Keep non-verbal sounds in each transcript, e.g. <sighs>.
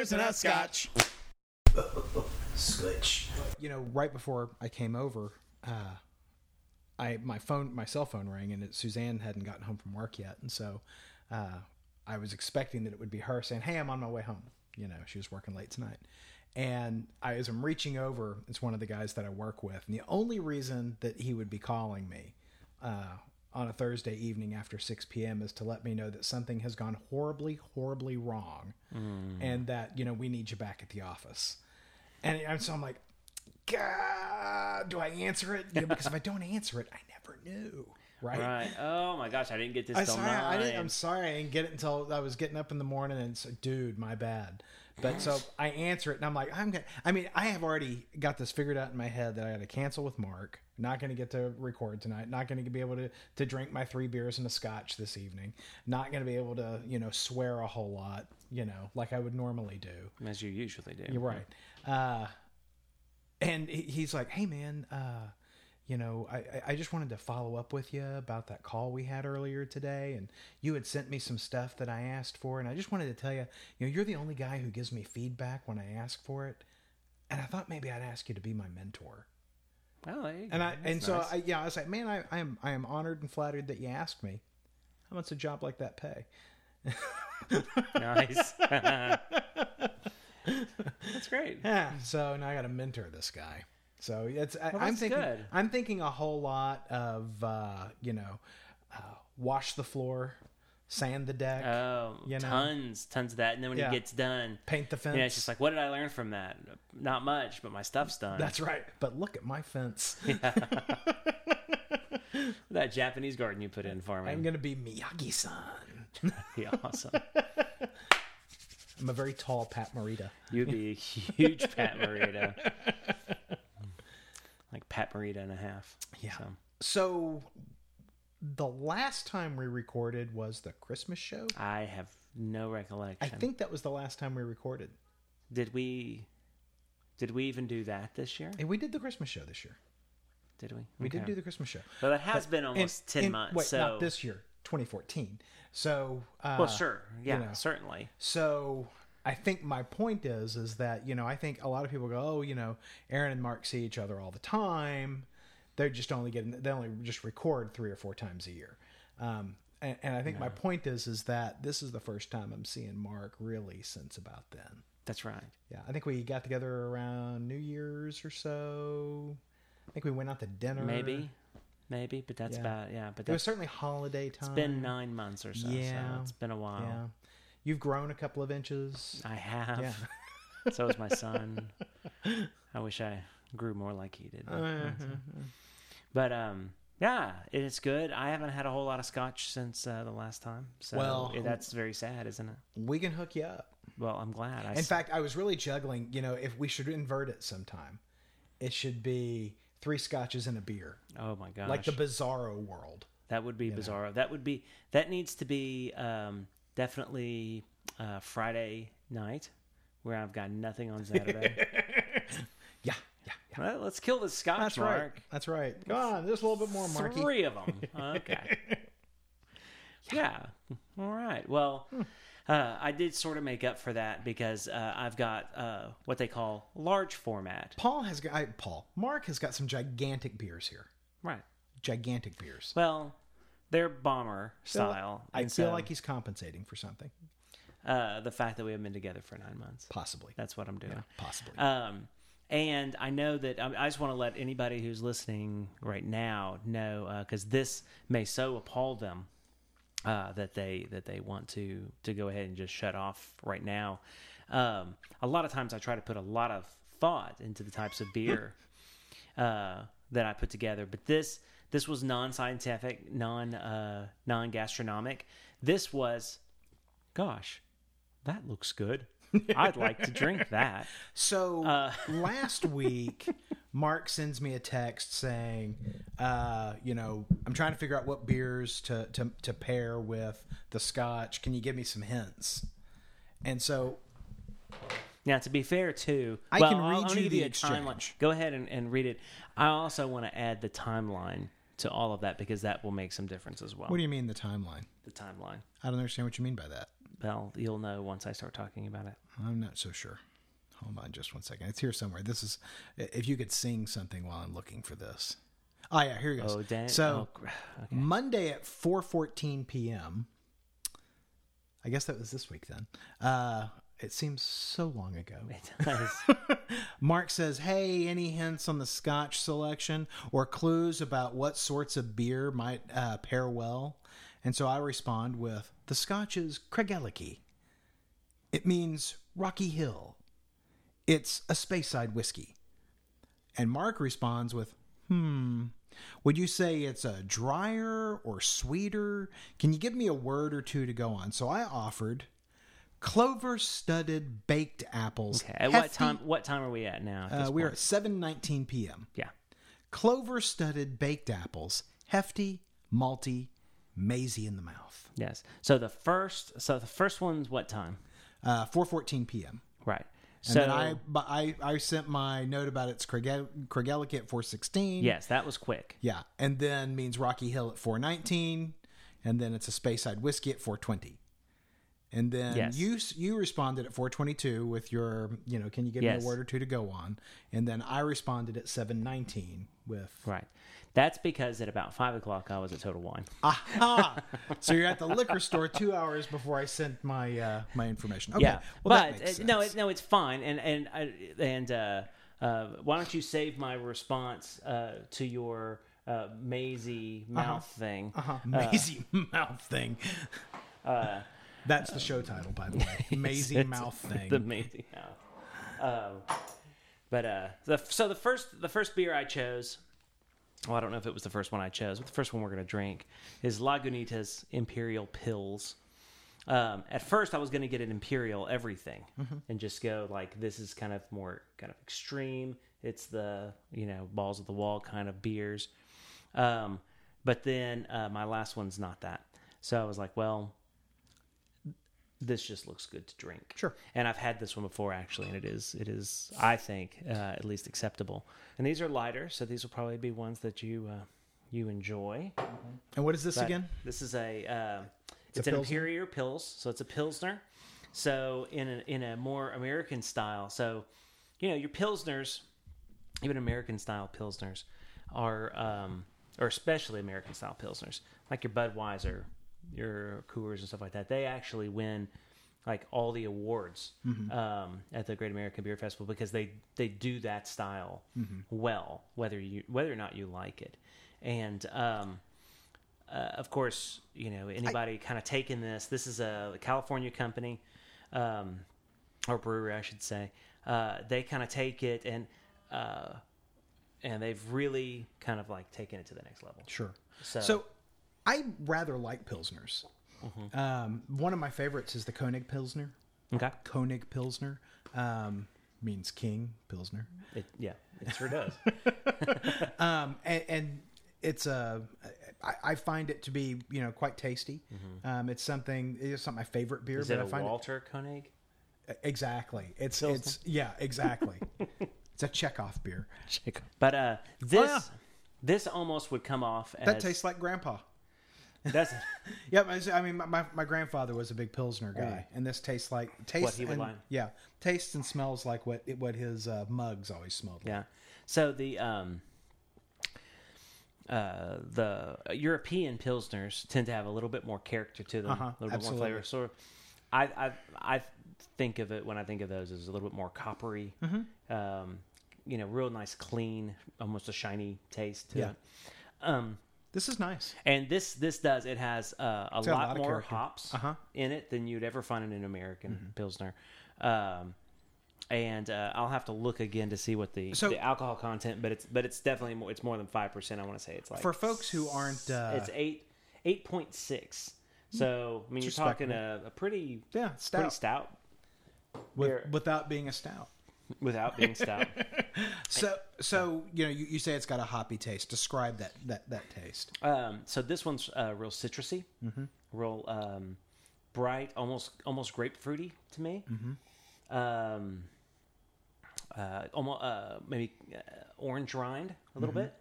beers and a scotch. Scotch. You know, right before I came over, uh, I my phone, my cell phone rang, and it, Suzanne hadn't gotten home from work yet, and so uh, I was expecting that it would be her saying, "Hey, I'm on my way home." You know, she was working late tonight, and I, as I'm reaching over, it's one of the guys that I work with, and the only reason that he would be calling me. Uh, on a Thursday evening after 6 p.m. is to let me know that something has gone horribly, horribly wrong, hmm. and that you know we need you back at the office. And, and so I'm like, God, do I answer it? You know, because if I don't answer it, I never knew, right? Right. Oh my gosh, I didn't get this I'm sorry, I didn't, I'm sorry, I didn't get it until I was getting up in the morning and so, dude, my bad. But so <laughs> I answer it and I'm like, I'm gonna. I mean, I have already got this figured out in my head that I got to cancel with Mark. Not going to get to record tonight. Not going to be able to to drink my three beers and a scotch this evening. Not going to be able to you know swear a whole lot. You know, like I would normally do. As you usually do. You're right. Uh, and he's like, "Hey, man, uh, you know, I, I- I just wanted to follow up with you about that call we had earlier today, and you had sent me some stuff that I asked for, and I just wanted to tell you, you know, you're the only guy who gives me feedback when I ask for it, and I thought maybe I'd ask you to be my mentor." Oh, And. I and so. I, yeah, I was like, "Man, I, I am I am honored and flattered that you asked me. How much a job like that pay?" nice. <laughs> That's great. Yeah. So now I got to mentor this guy. So it's I, Well, I'm that's thinking good. I'm thinking a whole lot of uh, you know uh, wash the floor, sand the deck, Oh, You know? tons, tons of that. And then when Yeah. he gets done, paint the fence. yeah, it's just like, what did I learn from that? Not much, but my stuff's done. that's right. But look at my fence. <laughs> <laughs> that Japanese garden you put in for me. I'm gonna be Miyagi-san. <laughs> be awesome. I'm a very tall Pat Morita. You'd be a huge Pat Morita. like Pat Morita and a half. Yeah. So, So the last time we recorded was the Christmas show. I have no recollection. I think that was the last time we recorded. Did we did we even do that this year? And we did the Christmas show this year. Did we? We did do the Christmas show. Well, it has been In- almost 10 in- months. Wait, so not this year, 2014. So, uh, Well, sure. Yeah, know. certainly. So I think my point is, is that you know I think a lot of people go, oh, you know, Aron and Mark see each other all the time. They're just only getting they only just record three or four times a year. Um, and, and I think my point is, is that this is the first time I'm seeing Mark really since about then. That's right. Yeah, I think we got together around New Year's or so. I think we went out to dinner. Maybe. Maybe, but that's Yeah. about yeah, but It was certainly holiday time. it's been 9 months or so. Yeah. So it's been a while. Yeah, you've grown a couple of inches. I have. Yeah. so is my <laughs> son. I wish I grew more like he did. Uh-huh. But um yeah, it's good. I haven't had a whole lot of scotch since uh, the last time. So Well- that's very sad, isn't it? We can hook you up. Well, I'm glad. I In s- fact, I was really juggling. You know, if we should invert it sometime, it should be three scotches and a beer, oh my gosh. like the Bizarro world. That would be bizarre. That would be that needs to be um, definitely uh, Friday night, where I've got nothing on <laughs> Saturday. Yeah, yeah, yeah. well, let's kill this Scotch, That's Mark. right. That's right. Go on, just a little bit more, Marky. Three of them. <laughs> Okay. yeah. All right. Well, uh, I did sort of make up for that because uh, I've got uh, what they call large format. Paul has got I, Paul. Mark has got some gigantic beers here. Right. Gigantic beers. Well, they're bomber style. I and feel so, like he's compensating for something. uh, the fact that we have been together for nine months. Possibly. That's what I'm doing. Possibly. Um, and I know that I I just want to let anybody who's listening right now know because this may so appall them uh, that they that they want to to go ahead and just shut off right now. Um, a lot of times I try to put a lot of thought into the types of beer uh, that I put together, but this this was non uh, non-gastronomic. This was, gosh, that looks good. I'd like to drink that. So Uh, <laughs> last week, Mark sends me a text saying, uh, you know, I'm trying to figure out what beers to, to, to pair with the scotch. Can you give me some hints? And so Now, to be fair, too, I well, can I'll- read gonna you give the timeline. exchange. Go ahead and, and read it. I also want to add the timeline to all of that because that will make some difference as well. what do you mean the timeline? the timeline. I don't understand what you mean by that. Well, you'll know once I start talking about it. I'm not so sure. Hold on just one second. It's here somewhere. This is if you could sing something while I'm looking for this. Oh yeah, here it goes. Oh, dang. So oh, okay. Monday at 4:14 p.m. I guess that was this week then. Uh, it seems so long ago. <laughs> It does. <laughs> Mark says, "Hey, any hints on the Scotch selection or clues about what sorts of beer might uh, pair well?" And so I respond with, "The Scotch is Craigellachie. It means Rocky Hill. It's a Speyside whiskey." And Mark responds with, "Hmm, would you say it's a drier or sweeter? Can you give me a word or two to go on?" So I offered clover studded baked apples. Okay. At what time? What time are we at now? at Uh, we are at 7:19 p.m. Yeah. Clover studded baked apples, hefty, malty, mazy in the mouth. Yes. So the first. So the first one's what time? Uh, 4:14 p.m. Right. And so then I, but I, I sent my note about it's Craigellachie at 4:16. yes, that was quick. Yeah, and then means Rocky Hill at 419, and then it's a Speyside whiskey at 420. And then Yes. you you responded at 422 with your, you know, can you give me a word or two to go on? And then I responded at 719 with, Right. That's because at about five o'clock I was at Total Wine. aha! <laughs> so you're at the liquor store two hours before I sent my uh, my information. Okay, yeah, well that but makes uh, no, it, no, it's fine. And and I- and uh, uh, why don't you save my response uh, to your uh, mazy mouth thing? uh-huh. mazy mouth thing. Uh, That's the show title, by the way. <laughs> <laughs> Mazy mouth thing. the mazy mouth. But uh, the, so the first the first beer I chose. Well, I don't know if it was the first one I chose, but the first one we're going to drink is Lagunitas Imperial Pils. Um, at first, I was going to get an Imperial everything Mm-hmm. and just go like, this is kind of more kind of extreme. It's the you know balls of the wall kind of beers. Um, but then uh, my last one's not that, so I was like, well, this just looks good to drink. Sure. And I've had this one before actually, and it is it is I think uh, at least acceptable. And these are lighter, so these will probably be ones that you uh, you enjoy. and what is this But again? This is a uh, It's a an Pilsner? Imperial Pils, so it's a Pilsner. So in a, in a more American style, so you know your Pilsners, even American style Pilsners, are um, or especially American style Pilsners, like your Budweiser, your Coors and stuff like that. They actually win like all the awards um, at the Great American Beer Festival because they they do that style well, whether you whether or not you like it, and. Um, uh, of course, you know anybody kind of taking this. This is a California company, um, or brewery, I should say. Uh, they kind of take it and uh, and they've really kind of like taken it to the next level. Sure. So, So I rather like Pilsners. Mm-hmm. Um, one of my favorites is the Koenig Pilsner. okay, Koenig Pilsner um, means king Pilsner. it, yeah, it sure does. <laughs> Um, and, and it's a, I, I find it to be you know quite tasty. Um, it's something. It's not my favorite beer, Mm-hmm. Is but it I find Walter Koenig? exactly. It's Pilsner? it's yeah exactly. <laughs> it's a Chekov beer But uh, this yeah. this almost would come off as that tastes like Grandpa. That's <laughs> Yep, I mean, my, my, grandfather was a big Pilsner guy, and this tastes like tastes he would and, like. Yeah, tastes and smells like what it, what his uh, mugs always smelled like. Yeah. So the um uh the European pilsners tend to have a little bit more character to them, Uh-huh, a little absolutely. bit more flavor. So I I I think of it when I think of those as a little bit more coppery. Mm-hmm. Um you know, real nice clean, almost a shiny taste to Yeah. it. Um This is nice. and this this does it has uh, a, got a lot, lot more character. hops Uh-huh. in it than you'd ever find in an American pilsner. Um, and uh, I'll have to look again to see what the, So- the alcohol content, but it's but it's definitely more, it's more than five percent. I want to say it's like For folks who aren't, uh, it's eight eight point six. So I mean, you're talking a, a pretty Yeah, pretty stout stout with, without being a stout. Without being stout. <laughs> So so you know you, you say it's got a hoppy taste. Describe that that that taste. Um, so this one's uh, real citrusy, real um, bright, almost almost grapefruity to me. Um, uh, almost uh, maybe uh, orange rind a little bit.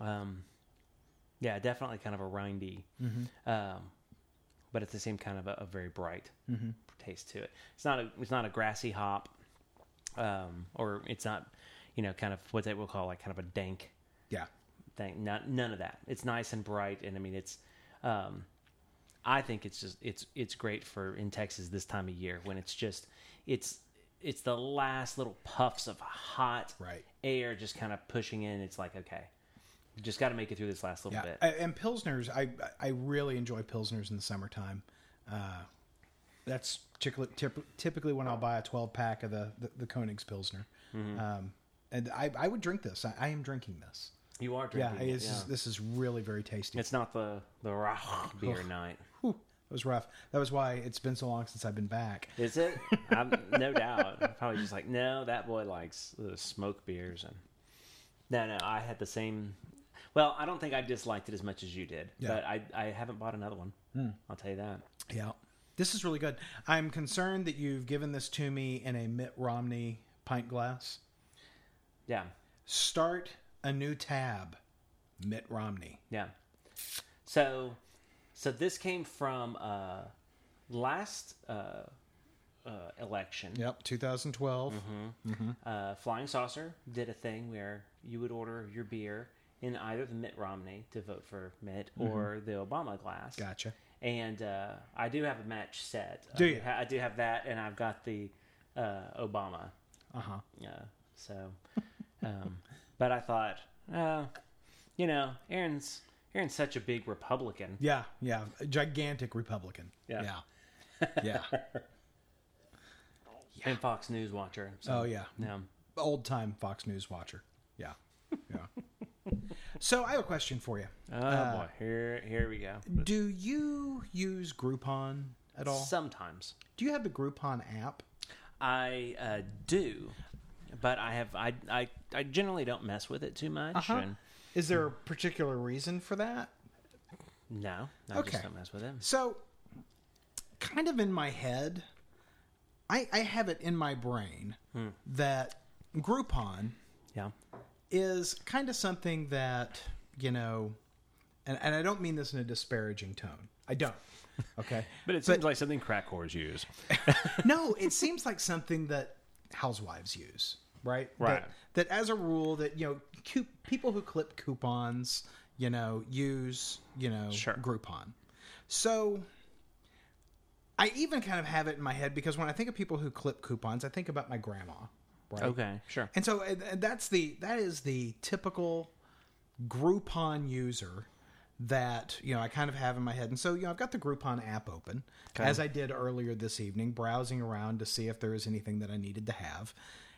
Um, yeah, definitely kind of a rindy. Um, but it's the same kind of a, a very bright Mm-hmm. taste to it. It's not a it's not a grassy hop, um, or it's not you know kind of what they will call like kind of a dank Yeah. thing. Not none of that. It's nice and bright, and I mean it's. Um, I think it's just it's it's great for in Texas this time of year when it's just it's it's the last little puffs of hot Right. air just kind of pushing in. It's like okay, just got to make it through this last little Yeah, bit. And pilsners, I I really enjoy pilsners in the summertime. Uh, that's typically, when I'll buy a twelve pack of the the, the Koenigs Pilsner, Mm-hmm. um, and I, I would drink this. I, I am drinking this. you are Yeah, drinking. it, it's yeah. Just, this is really very tasty. It's not the the rock beer night, Whew, it was rough. That was why it's been so long since I've been back. is it? <laughs> I'm, no doubt. I'm probably just like no, that boy likes the smoke beers and no, no. I had the same. Well, I don't think I disliked it as much as you did, Yeah. but I I haven't bought another one. I'll tell you that. Yeah, this is really good. I'm concerned that you've given this to me in a Mitt Romney pint glass. Yeah, Start a new tab, Mitt Romney. yeah. So, so this came from uh, last uh, uh, election. Yep, 2012. uh, Flying Saucer did a thing where you would order your beer in either the Mitt Romney to vote for Mitt or the Obama glass. Gotcha. And uh, I do have a match set. Do I you? I do have that, and I've got the uh, Obama. Uh huh. Uh, so, um, but I thought, uh, you know, Aron's Aron's such a big Republican. Yeah, yeah, a gigantic Republican. Yeah. yeah, <laughs> yeah. and Fox News watcher. So, Oh yeah, yeah. old time Fox News watcher. Yeah, yeah. So I have a question for you. Oh boy, here here we go. Do you use Groupon at all? Sometimes. Do you have the Groupon app? I uh, do, but I have I, I I generally don't mess with it too much. Uh-huh. And Is there a particular reason for that? no, I Okay. just don't mess with it. So, kind of in my head, I, I have it in my brain that Groupon Yeah, is kind of something that, you know, and, and I don't mean this in a disparaging tone. I don't. Okay. <laughs> But it seems like something crack whores use. <laughs> no, it seems like something that housewives use, right? Right. That, that as a rule, that you know, people who clip coupons, you know, use you know Sure. Groupon. So I even kind of have it in my head because when I think of people who clip coupons, I think about my grandma, right? okay, sure. And so that's the that is the typical Groupon user that you know I kind of have in my head. And so you know I've got the Groupon app open as I did earlier this evening, browsing around to see if there was anything that I needed to have.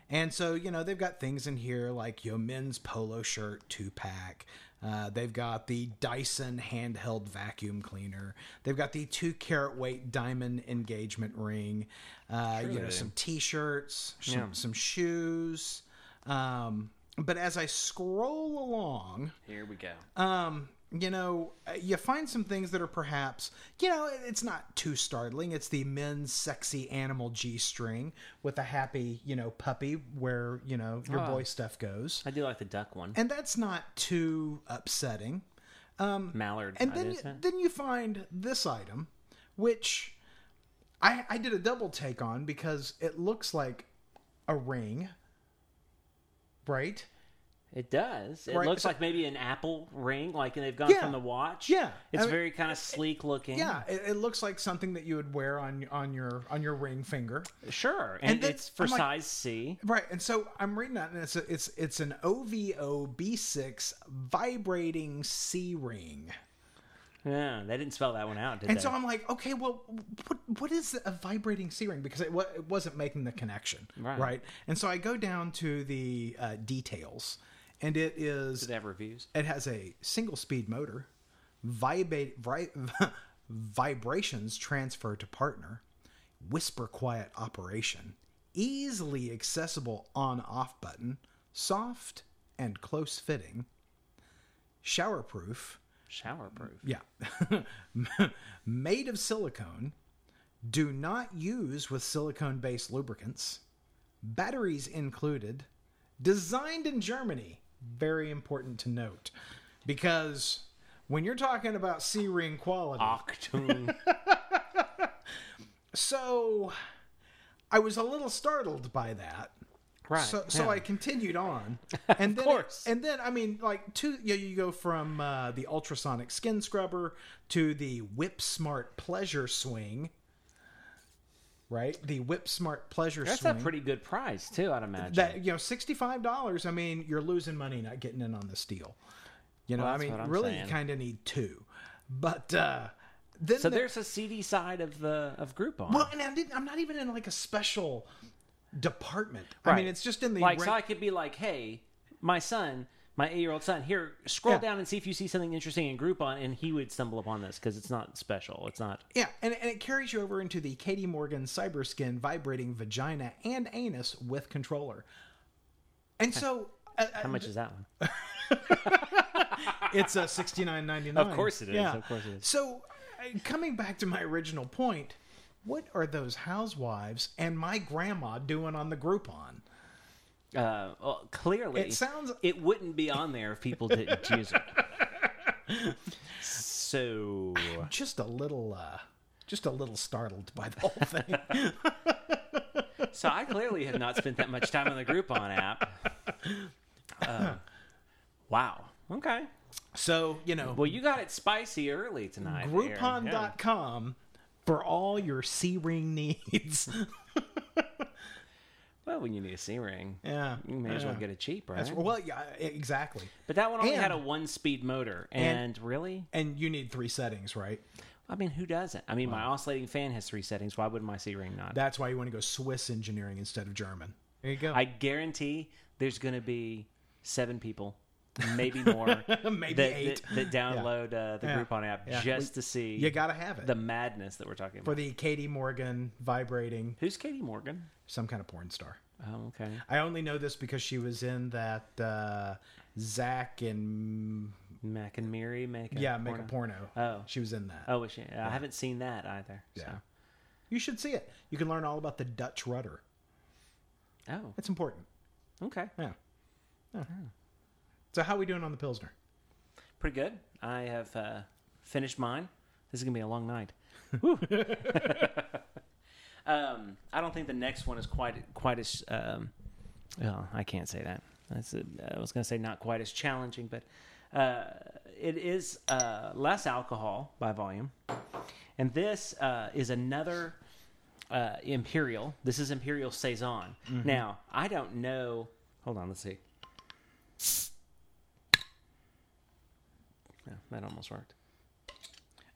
And so you know they've got things in here like your men's polo shirt two pack. Uh, they've got the Dyson handheld vacuum cleaner. They've got the two carat weight diamond engagement ring. Uh, you know some T-shirts, some, Yeah. some shoes. Um, but as I scroll along, Here we go. um, you know, uh, you find some things that are perhaps, you know, it's not too startling. It's the men's sexy animal G string with a happy, you know, puppy where, you know, your Ah. boy stuff goes. I do like the duck one. And that's not too upsetting. Um, Mallard. And then, you, then you find this item, which I, I did a double take on because it looks like a ring, right? It does. It Right, looks so- like maybe an Apple ring, like they've gone Yeah. from the watch. Yeah. it's I mean, very kind of sleek looking. Yeah, it, it looks like something that you would wear on on your on your ring finger. sure. And, And it's for I'm like- size C. Right, and so I'm reading that, and it's a, it's it's an OVO B6 vibrating C ring, Yeah, they didn't spell that one out, did they? and they? so I'm like, okay, well, what what is a vibrating C ring? Because it, it wasn't making the connection, Right. And so I go down to the uh, details, and it is Did they have reviews? it has a single speed motor, vibrate <laughs> vibrations transfer to partner, whisper quiet operation, easily accessible on off button, soft and close fitting, showerproof, Showerproof. yeah, <laughs> made of silicone, do not use with silicone based lubricants, batteries included, designed in Germany. Very important to note because when you're talking about C ring quality, Octune. <laughs> so I was a little startled by that. Right. So, so yeah. I continued on, <laughs> and then course. and then I mean, like two, you, you go from uh, the ultrasonic skin scrubber to the Whip Smart Pleasure Swing, right? The Whip Smart Pleasure That's Swing. a pretty good price too, I'd imagine. that you know, sixty five dollars. I mean, you're losing money not getting in on this deal. You know, Well, I mean, really, saying. you kind of need two, but uh, then so the- there's a CD side of the of Groupon. well, and I didn't, I'm not even in like a special department. I mean, it's just in the like reg- so I could be like, hey, my son, my eight year old son, here, scroll Yeah. down and see if you see something interesting in Groupon, and he would stumble upon this because it's not special. It's not. Yeah, and, and it carries you over into the Katie Morgan Cyberskin vibrating vagina and anus with controller. And so <laughs> uh, How much is that one? <laughs> it's a sixty nine ninety nine. Of course it is, of course it is. So uh, coming back to my original point, what are those housewives and my grandma doing on the Groupon? Uh, well, clearly, It sounds- it wouldn't be on there if people didn't use it. <laughs> So Just a little, uh, just a little startled by the whole thing. <laughs> So I clearly have not spent that much time on the Groupon app. Uh, wow. Okay. so you know, Well, you got it spicy early tonight. Groupon.com for all your C ring needs. <laughs> Well, when you need a C ring, yeah, you may as well get it cheap, right? That's well, yeah, exactly. but that one only had a one-speed motor, and- and, really, And you need three settings, right? I mean, who doesn't? I mean, my oscillating fan has three settings. Why would my C ring not? That's why you want to go Swiss engineering instead of German. There you go. I guarantee there's going to be seven people, maybe more, <laughs> Maybe that, eight. that, <laughs> that download uh, the Yeah. Groupon app Yeah. just to see you got to have it the madness that we're talking about. for the Katie Morgan vibrating, Who's Katie Morgan? some kind of porn star. Oh, okay. I only know this because she was in that uh, Zack and Mac and Miri make a yeah, make a porno? porno. Oh. she was in that. Oh, she? I haven't seen that either. So. Yeah. You should see it. You can learn all about the Dutch rudder. Oh, It's important. okay. Yeah. yeah. So how are we doing on the Pilsner? Pretty good. I have uh, finished mine. This is gonna be a long night. <laughs> <laughs> Um, I don't think the next one is quite quite as. Um, well, I can't say that. A, I was gonna say not quite as challenging, but uh, it is uh, less alcohol by volume, and this uh, is another uh, imperial. This is imperial saison. Now I don't know. Hold on, let's see. Yeah, that almost worked.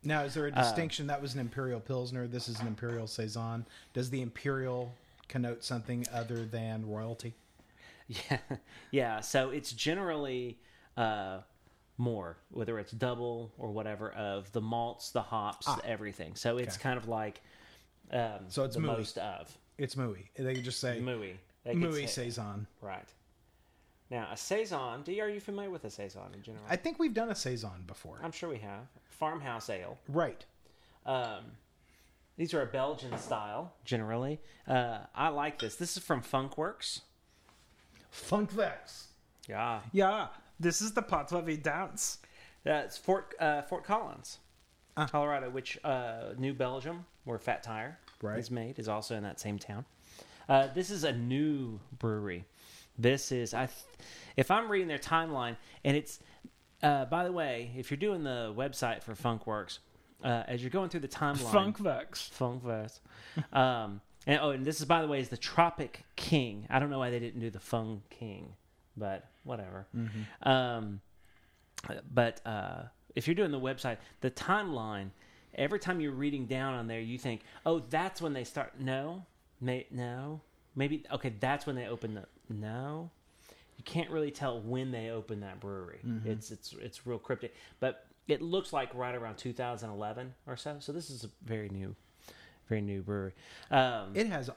Now, is there a distinction? that was an Imperial Pilsner. This is an Imperial Saison. Does the Imperial connote something other than royalty? <laughs> Yeah, yeah. So it's generally uh, more, whether it's double or whatever, of the malts, the hops, everything. So it's Okay. kind of like um, So it's the mooey. most of It's Mooey. They just say mooey. They Mooey say- Saison. right. Now a saison. D, are you familiar with a saison in general? I think we've done a Saison before. I'm sure we have farmhouse ale. right. Um, these are a Belgian style, generally. Uh, I like this. This is from Funkwerks. Funkvex. Yeah, Yeah, this is the where dance. That's Fort uh, Fort Collins, Ah. Colorado, which uh, New Belgium, where Fat Tire Right. is made, is also in that same town. Uh, this is a new brewery. This is I, th- if I'm reading their timeline, and it's. Uh, by the way, if you're doing the website for Funkwerks, uh, as you're going through the timeline, Funkwerks. Funkverse. um, and oh, and this is by the way is the Tropic King. I don't know why they didn't do the Fung King, but whatever. Um, but uh, if you're doing the website, the timeline, every time you're reading down on there, you think, oh, that's when they start. No, may, no, maybe okay, that's when they open the. No, you can't really tell when they opened that brewery. It's it's it's real cryptic, but it looks like right around 2011 or so. So this is a very new, very new brewery. Um, It has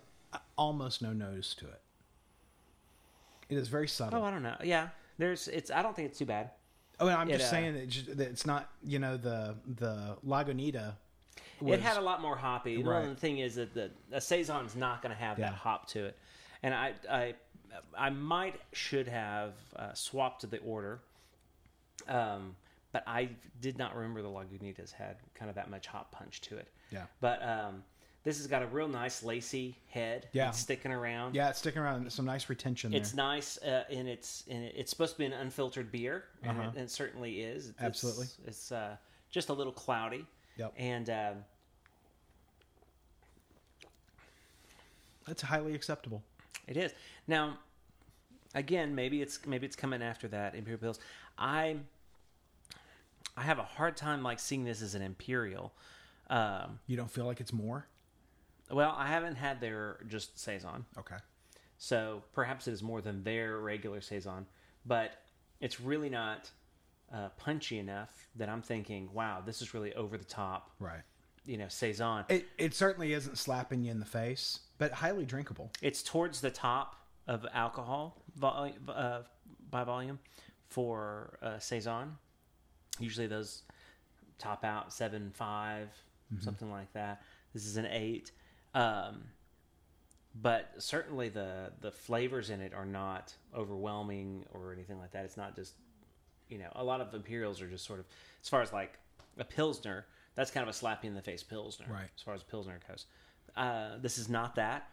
almost no nose to it. It is very subtle. oh, I don't know. Yeah, there's it's. I don't think it's too bad. Oh, and I'm It, just uh, saying that, just, that it's not. You know the the Lagunita. it had a lot more hoppy. The Right. only thing is that the a saison's not going to have Yeah. that hop to it, and I I I might should have uh, swapped the order, um, but I did not remember the Lagunitas had kind of that much hop punch to it. Yeah. But um, This has got a real nice lacy head. Yeah. it's sticking around. Yeah, it's sticking around. Some nice retention there. It's nice, uh, and it's and it's supposed to be an unfiltered beer, and, it, and it certainly is. It's, Uh-huh. Absolutely. it's uh, just a little cloudy. Yep. And um, That's highly acceptable. It is now. Again, maybe it's maybe it's coming after that imperial pils. I I have a hard time like seeing this as an imperial. Um, You don't feel like it's more? well, I haven't had their just saison, Okay. so perhaps it is more than their regular saison, but it's really not uh, punchy enough that I'm thinking, wow, this is really over the top. Right. You know, saison. It it certainly isn't slapping you in the face, but highly drinkable. it's towards the top of alcohol vol- uh, by volume for uh, saison. Usually those top out seven five, something like that. This is an eight, um, but certainly the the flavors in it are not overwhelming or anything like that. It's not just you know a lot of imperials are just sort of as far as like a pilsner. That's kind of a slap in the face pilsner, Right. As far as pilsner goes, uh, this is not that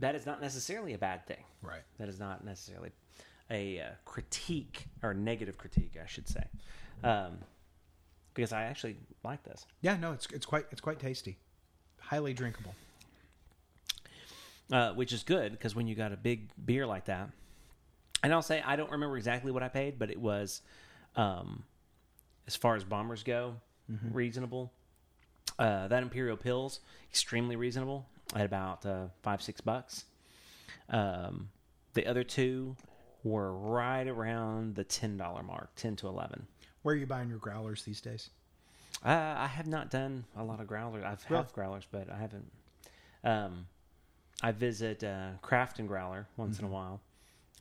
that is not necessarily a bad thing. Right. That is not necessarily a uh, critique or a negative critique, I should say, um, because I actually like this. Yeah, no, it's it's quite it's quite tasty. Highly drinkable. uh, which is good because when you got a big beer like that, and I'll say I don't remember exactly what I paid, but it was, um, as far as bombers go, reasonable. Uh, that Imperial Pils extremely reasonable at about uh, five six bucks. Um, the other two were right around the ten dollar mark, ten to eleven. Where are you buying your growlers these days? Uh, I have not done a lot of growlers. I've Really? growlers, but I haven't. Um, I visit uh, Craft and Growler once Mm-hmm. in a while.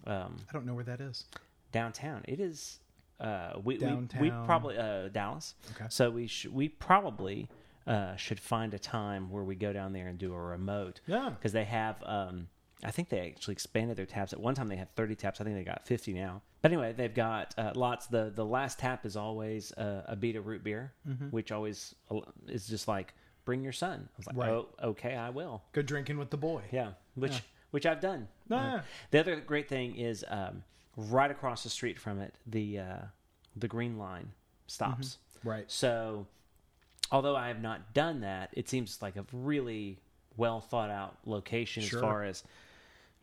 Um, I don't know where that is. downtown, it is. Uh, we, we we probably uh, Dallas. Okay. So we sh- we probably uh, should find a time where we go down there and do a remote. Yeah. Because they have. Um, I think they actually expanded their taps. At one time they had 30 taps. I think they got 50 now. But anyway, they've got uh, lots. The the last tap is always uh, a of root beer, which always uh, is just like bring your son. I was like, Right. oh, okay, I will. Good drinking with the boy. Yeah, which which I've done. Ah. The other great thing is um, right across the street from it, the uh, the green line stops. Right. So, although I have not done that, it seems like a really well thought out location Sure. as far as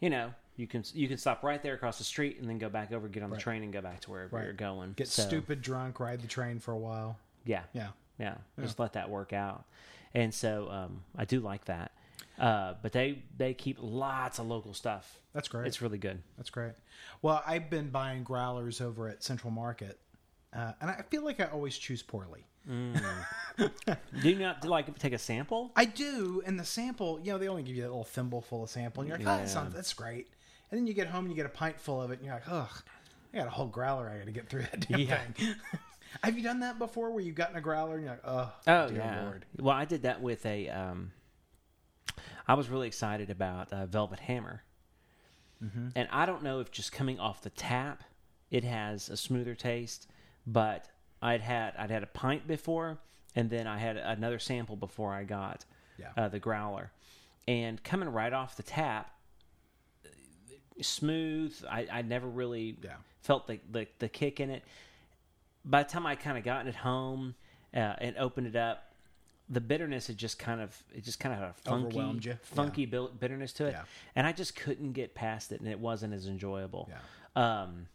you know. You can you can stop right there across the street and then go back over, get on the Right. train, and go back to wherever Right. you're going. Get So, stupid drunk, ride the train for a while. Yeah, Yeah. yeah, just let that work out. And so um, I do like that. Uh, but they they keep lots of local stuff. That's great. It's really good. That's great. Well, I've been buying growlers over at Central Market, uh, and I feel like I always choose poorly. <laughs> Do you not like take a sample? I do, and the sample, you know, they only give you a little thimble full of sample, and you're like, oh, that's, Yeah. not, that's great. And then you get home and you get a pint full of it, and you're like, ugh, I got a whole growler I got to get through that damn Yeah. thing. <laughs> Have you done that before where you've gotten a growler and you're like, oh, Oh yeah. Lord. Well, I did that with a. Um, I was really excited about uh, Velvet Hammer, Mm-hmm. and I don't know if just coming off the tap, it has a smoother taste. But I'd had I'd had a pint before, and then I had another sample before I got Yeah. uh, the growler, and coming right off the tap, smooth. I, I never really Yeah. felt the, the the kick in it. By the time I kind of gotten it home uh, and opened it up, the bitterness had just kind of it just kind of had a funky funky bil- bitterness to it, Yeah. and I just couldn't get past it, and it wasn't as enjoyable. Yeah. Um,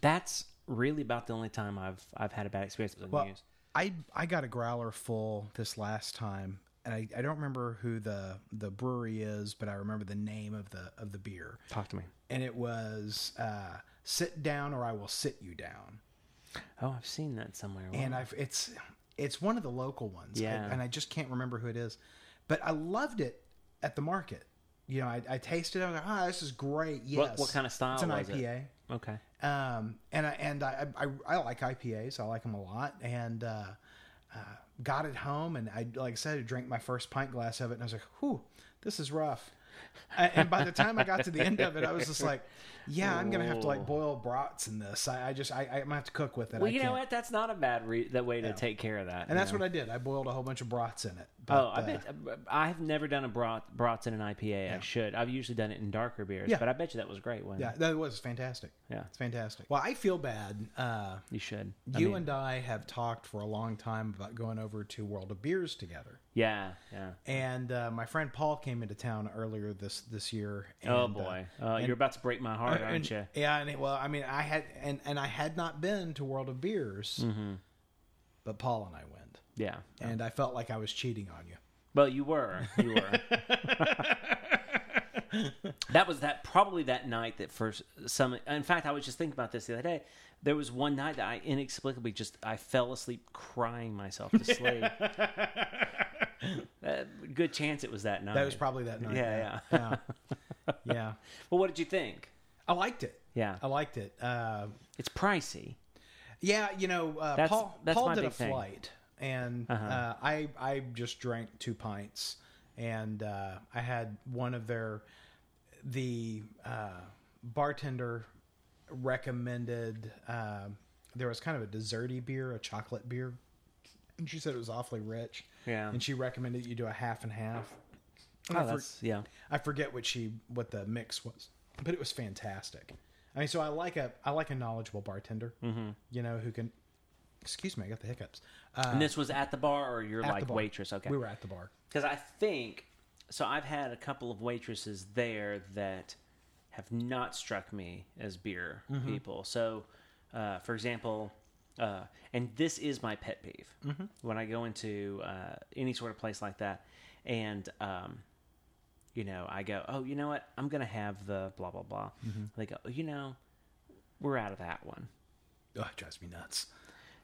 that's really about the only time I've I've had a bad experience with Well, news. I I got a growler full this last time, and I, I don't remember who the the brewery is, but I remember the name of the of the beer, Talk to me. and it was uh, "Sit Down or I Will Sit You Down." Oh, I've seen that somewhere. and I've it's it's one of the local ones. I- Yeah. and I just can't remember who it is, but I loved it at the market. You know, I, I tasted it. I was like, "Ah, this is great." Yes. What- what kind of style It's an was it? IPA. okay. Um, and I and I, I I like IPAs. I like them a lot. And uh, uh, got it home, and I like I said, I drank my first pint glass of it, and I was like, "Whew, this is rough." I- and by the time I got to the end of it, I was just like, "Yeah, I'm gonna have to like boil brats in this. I, I just I, I'm gonna have to cook with it. Well, I you know can't." what? That's not a bad re- that way to take care of that. And that's what I did. I boiled a whole bunch of brats in it. Oh, I uh, bet I've never done a brat brats in an IPA. I should. I've usually done it in darker beers, Yeah. but I bet you that was great. One. Yeah, that was fantastic. Yeah. It's fantastic. Well, I feel bad. Uh, you should. I you mean, and I have talked for a long time about going over to World of Beers together. yeah, yeah. And uh, my friend Paul came into town earlier this this year. And, oh uh, boy, uh, and- you're about to break my heart, and- aren't you? Yeah, and it, well, I mean, I had and and I had not been to World of Beers, Mm-hmm. but Paul and I went, Yeah. and I felt like I was cheating on you. Well, you were. You were. <laughs> that was that probably that night that first some. In fact, I was just thinking about this the other day. There was one night that I inexplicably just I fell asleep crying myself to sleep. <laughs> Uh, good chance it was that night. That was probably that night. Yeah, yeah, yeah. yeah. <laughs> Well, what did you think? I liked it. Yeah, I liked it. Uh, it's pricey. Yeah, you know, uh, That's- Paul that's Paul did a thing. flight, and Uh-huh. uh, I I just drank two pints, and uh, I had one of their the uh, bartender recommended. Uh, there was kind of a desserty beer, a chocolate beer, and she said it was awfully rich. Yeah. and she recommended you do a half and half. Oh, I, for- that's yeah. I forget what she what the mix was, but it was fantastic. I mean, so I like a I like a knowledgeable bartender, mm-hmm. you know, who can. Excuse me, I got the hiccups. Uh, And this was at the bar, or you're like waitress? Okay. we were at the bar. Because I think so. I've had a couple of waitresses there that have not struck me as beer Mm-hmm. people. So, uh, for example, uh, and this is my pet peeve Mm-hmm. when I go into uh, any sort of place like that, and um, you know, I go, oh, you know what? I'm gonna have the blah blah blah. Mm-hmm. They go, oh, you know, we're out of that one Oh, it drives me nuts.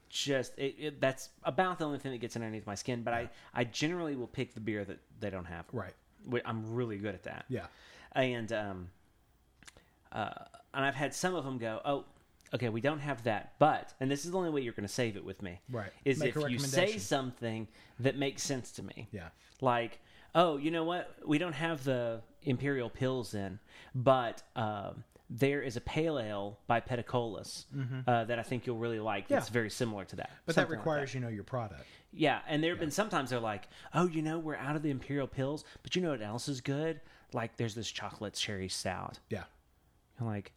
just it, it, that's about the only thing that gets underneath my skin. But I, I generally will pick the beer that they don't have. Right. I'm really good at that. Yeah. And um, uh, and I've had some of them go, oh, okay, we don't have that, but and this is the only way you're going to save it with me, Right. Is Make if you say something that makes sense to me. Yeah. Like, oh, you know what? We don't have the imperial pils in, but um, there is a pale ale by Peticolas uh, that I think you'll really like. That's Mm-hmm. Yeah. very similar to that. But that like requires you know your product. yeah, and there have been sometimes they're like, oh, you know, we're out of the imperial pils, but you know what else is good? Like, there's this chocolate cherry stout. Yeah. Like,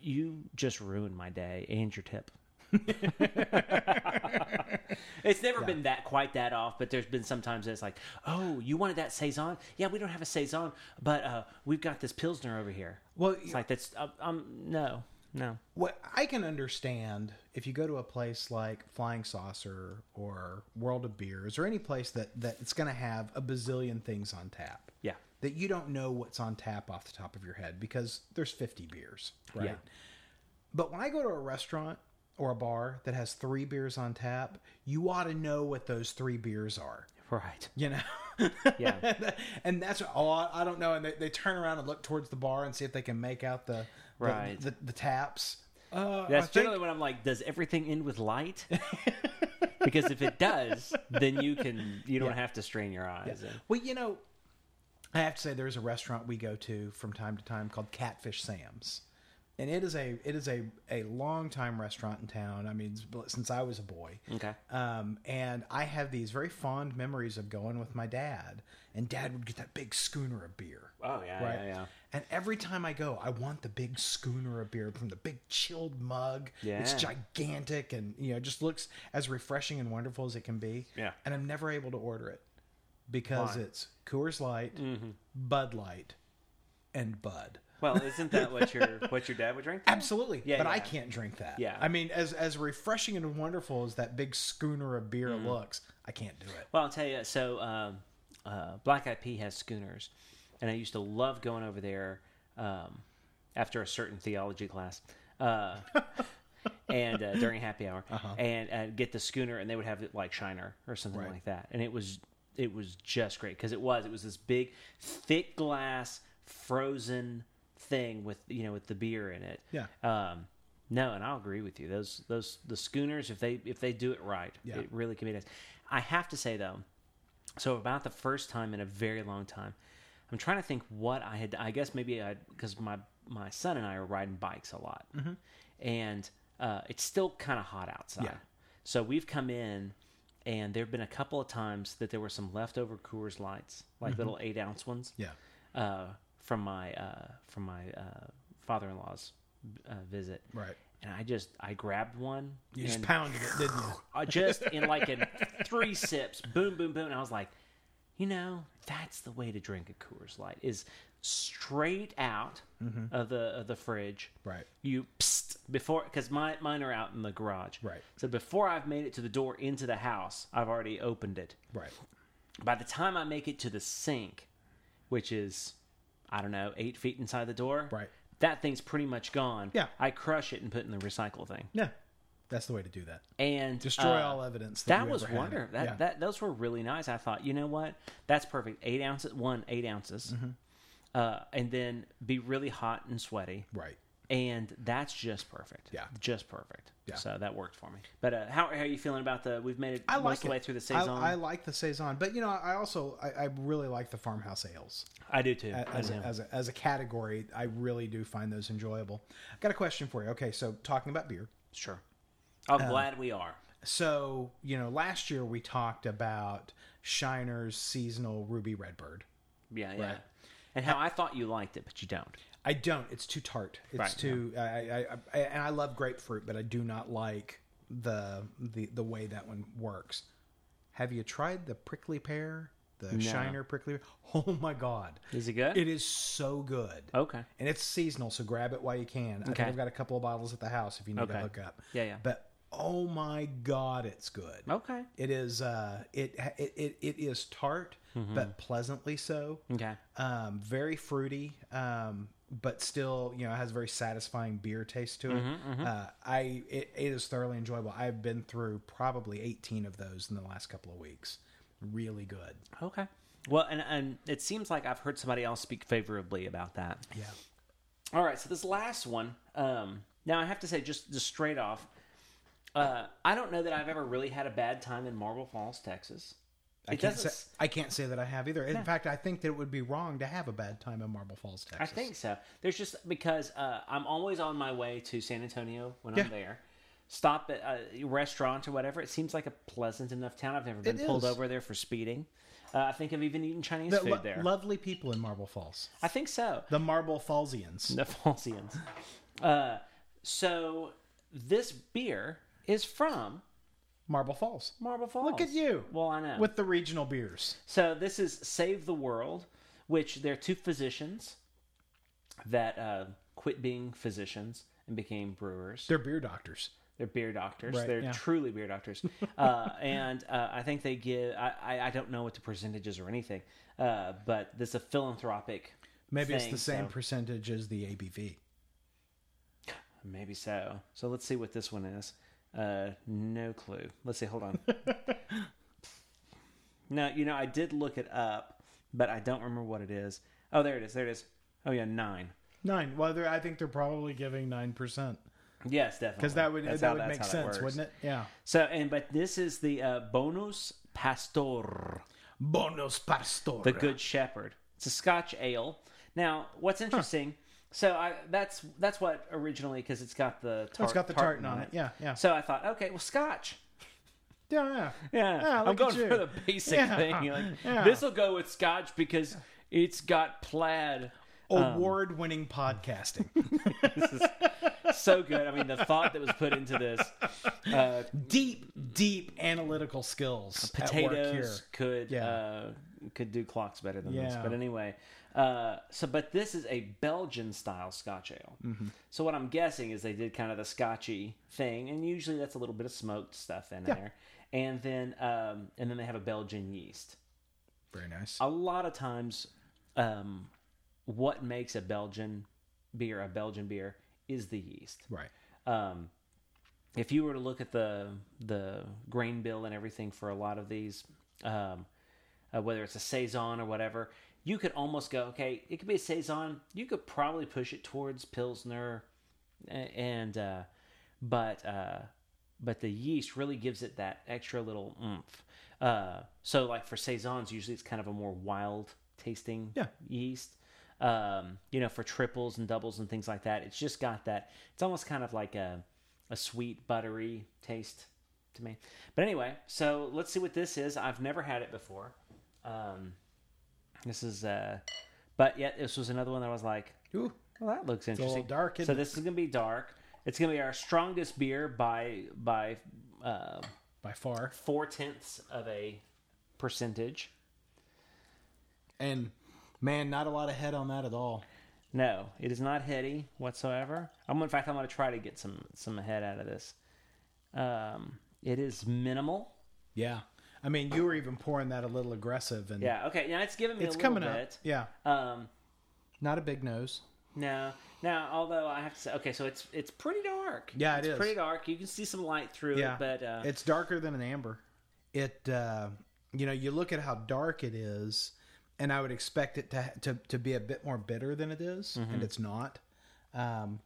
you just ruined my day and your tip. <laughs> it's never been that quite that off, but there's been sometimes it's like, oh, you wanted that saison? Yeah, we don't have a saison, but uh, we've got this pilsner over here. Well, It's like that's uh, um no no what I can understand if you go to a place like Flying Saucer or World of Beers or any place that that it's going to have a bazillion things on tap. yeah that you don't know what's on tap off the top of your head because there's 50 beers, right? Yeah. But when I go to a restaurant or a bar that has three beers on tap, you ought to know what those three beers are. right You know? Yeah. <laughs> and that's oh I I don't know and they, they turn around and look towards the bar and see if they can make out the the, Right. the, the taps. Uh, I That's think- generally when I'm like, does everything end with light? <laughs> because if it does, then you can you don't Yeah. have to strain your eyes. And, Well, you know, I have to say there's a restaurant we go to from time to time called Catfish Sam's, and it is a it is a a long time restaurant in town. I mean, since I was a boy. okay. Um, and I have these very fond memories of going with my dad, and dad would get that big schooner of beer. Oh yeah, Right. yeah, yeah. And every time I go, I want the big schooner of beer from the big chilled mug. Yeah. It's gigantic and you know just looks as refreshing and wonderful as it can be. Yeah. And I'm never able to order it because Why? it's Coors Light, Mm-hmm. Bud Light, and Bud. Well, isn't that what your what your dad would drink? then? Absolutely. Yeah, but I can't drink that. Yeah. I mean, as as refreshing and wonderful as that big schooner of beer Mm-hmm. looks, I can't do it. Well, I'll tell you. So, um, uh, Black Pea has schooners, and I used to love going over there um, after a certain theology class, uh, <laughs> and uh, during happy hour, and uh, get the schooner, and they would have it like Shiner or something Right. like that, and it was it was just great because it was it was this big thick glass frozen thing with you know with the beer in it. Yeah. Um, no, and I'll agree with you. Those those the schooners, if they if they do it right, Yeah. it really can be nice. I have to say though, so about the first time in a very long time, I'm trying to think what I had. I guess maybe I because my my son and I are riding bikes a lot, and uh, it's still kind of hot outside. Yeah. So we've come in, and there have been a couple of times that there were some leftover Coors Lights, like little eight ounce ones, Yeah. uh, from my uh, from my uh, father in law's uh, visit. Right. And I just I grabbed one. You just pounded it, didn't you? <sighs> I just in like in three sips, boom, boom, boom. And I was like, you know, that's the way to drink a Coors Light is straight out of the of the fridge. Mm-hmm. Right. You psst, before because my mine are out in the garage. Right. So before I've made it to the door into the house, I've already opened it. Right. By the time I make it to the sink, which is I don't know eight feet inside the door, Right. That thing's pretty much gone. Yeah. I crush it and put it in the recycle thing. Yeah. That's the way to do that. And Destroy uh, all evidence. That, that was ever had it. wonderful. That, yeah. that those were really nice. I thought, you know what, that's perfect. Eight ounces, one eight ounces, Mm-hmm. uh, and then be really hot and sweaty, right. and that's just perfect. Yeah. just perfect. Yeah. So that worked for me. But uh, how, how are you feeling about the? We've made it I most like of the it. way through the I, saison. I like the saison, but you know, I also I, I really like the farmhouse ales I do too. A- as I a, do. as a, as a category. I really do find those enjoyable. I've got a question for you. Okay, so talking about beer. sure. I'm uh, glad we are. So you know, last year we talked about Shiner's seasonal Ruby Redbird. Yeah, yeah. Right. And how I thought you liked it, but you don't. I don't. It's too tart. It's Right, too. I, I, I, and I love grapefruit, but I do not like the the the way that one works. Have you tried the prickly pear? The Shiner prickly. Pear? Oh my god! Is it good? It is so good. Okay. And it's seasonal, so grab it while you can. I think Okay. I've got a couple of bottles at the house if you need to Okay. hook up. Yeah, yeah. But oh my god, it's good. Okay. It is. Uh, it it it, it is tart, Mm-hmm. but pleasantly so Okay. um, very fruity, um, but still, you know, has a very satisfying beer taste to it. Mm-hmm, Uh, I it, it is thoroughly enjoyable. I've been through probably eighteen of those in the last couple of weeks. Really good. Okay. Well, and and it seems like I've heard somebody else speak favorably about that. Yeah. All right, so this last one. Um, now I have to say, just just straight off, uh, I don't know that I've ever really had a bad time in Marble Falls, Texas. I It can't say I can't say that I have either. In fact, I think that it would be wrong to have a bad time in Marble Falls, Texas. I think so. There's just because uh, I'm always on my way to San Antonio when Yeah. I'm there. Stop at a restaurant or whatever. It seems like a pleasant enough town. I've never been It pulled is. over there for speeding. Uh, I think I've even eaten Chinese The food lo- there. lovely people in Marble Falls. I think so. The Marble Fallsians. The Falsians. Uh, so this beer is from Marble Falls. Marble Falls. Look at you. Well, I know. With the regional beers. So this is Save the World, which they're two physicians that uh, quit being physicians and became brewers. They're beer doctors. They're beer doctors. Right, They're yeah. truly beer doctors. <laughs> uh, and uh, I think they give. I, I, I don't know what the percentages are or anything, uh, but this is a philanthropic. Maybe it's the same so- percentage as the ABV. Maybe so. So let's see what this one is. Uh, no clue. Let's see. Hold on. <laughs> no, you know I did look it up, but I don't remember what it is. Oh, there it is. There it is. Oh yeah, nine. Nine. Well, they're, I think they're probably giving nine percent Yes, definitely. because that would That's that how- would make sense, wouldn't it? Yeah. So, and but this is the uh, bonus pastor, Bonus pastor. the good shepherd. It's a Scotch ale. Now, what's interesting? So I that's that's what originally because it's got the tart, it's got the tartan on it. Yeah, yeah, So I thought, okay, well, Scotch. <laughs> yeah, yeah. Yeah, Yeah, I'm going for the basic Yeah, thing. Like, <laughs> yeah. this will go with Scotch because it's got plaid. Award-winning podcasting. <laughs> This is so good. I mean, the thought that was put into this. Uh, deep, deep analytical skills. at work here. potatoes could Yeah. uh, could do clocks better than this. But anyway, uh, so but this is a Belgian style Scotch ale. Mm-hmm. So what I'm guessing is they did kind of the Scotchy thing, and usually that's a little bit of smoked stuff in Yeah. there, and then um, and then they have a Belgian yeast. Very nice. a lot of times um, what makes a belgian beer a belgian beer is the yeast Right. um, if you were to look at the the grain bill and everything for a lot of these um, uh, whether it's a saison or whatever you could almost go okay it could be a saison you could probably push it towards pilsner and uh, but uh, but the yeast really gives it that extra little oomph. Uh, so like for saisons, usually it's kind of a more wild tasting Yeah. yeast. Um, you know, for triples and doubles and things like that. It's just got that. It's almost kind of like a a sweet buttery taste to me. But anyway, so let's see what this is. I've never had it before. Um, this is, uh, but yet this was another one that I was like, Ooh, well, that looks interesting. dark, isn't so this is gonna be dark. It's gonna be our strongest beer by by uh, by far. four tenths of a percentage. And man, not a lot of head on that at all. No, it is not heady whatsoever. I'm in fact I'm gonna try to get some some head out of this. Um, it is minimal. Yeah. I mean, you were even pouring that a little aggressive, and Yeah. Okay. Now it's giving me it's a little coming up. Yeah, Um, not a big nose. no. Now, although I have to say, okay, so it's it's pretty dark. Yeah, it it's pretty dark. You can see some light through Yeah, it, but uh, it's darker than an amber. It, uh, you know, you look at how dark it is, and I would expect it to to, to be a bit more bitter than it is, Mm-hmm. and it's not. Um,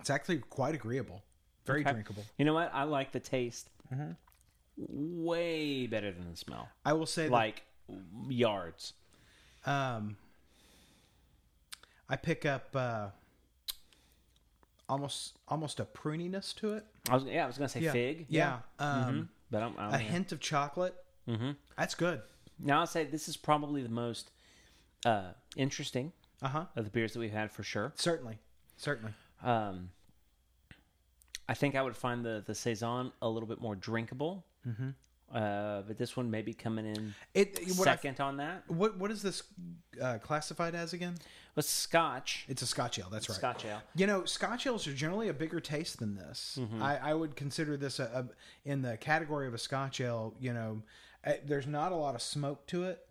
it's actually quite agreeable, very Okay. drinkable. you know what? I like the taste Mm-hmm. Way better than the smell. I will say, Like yards. um, I pick up uh, almost almost a pruniness to it. I was yeah, I was gonna say Yeah, fig. yeah. Mhm. Um, but I'm, I'm a hint of chocolate. Mhm. That's good. Now I'll say this is probably the most uh, interesting Uh huh. of the beers that we've had for sure. Certainly, certainly. Um, I think I would find the the saison a little bit more drinkable. Mm-hmm. Uh, but this one may be coming in It what I- second on that. What what is this uh, classified as again? But Scotch, It's a Scotch ale. That's right. Scotch ale. You know, Scotch ales are generally a bigger taste than this. Mm-hmm. I, I would consider this a, a in the category of a Scotch ale. You know, uh, there's not a lot of smoke to it.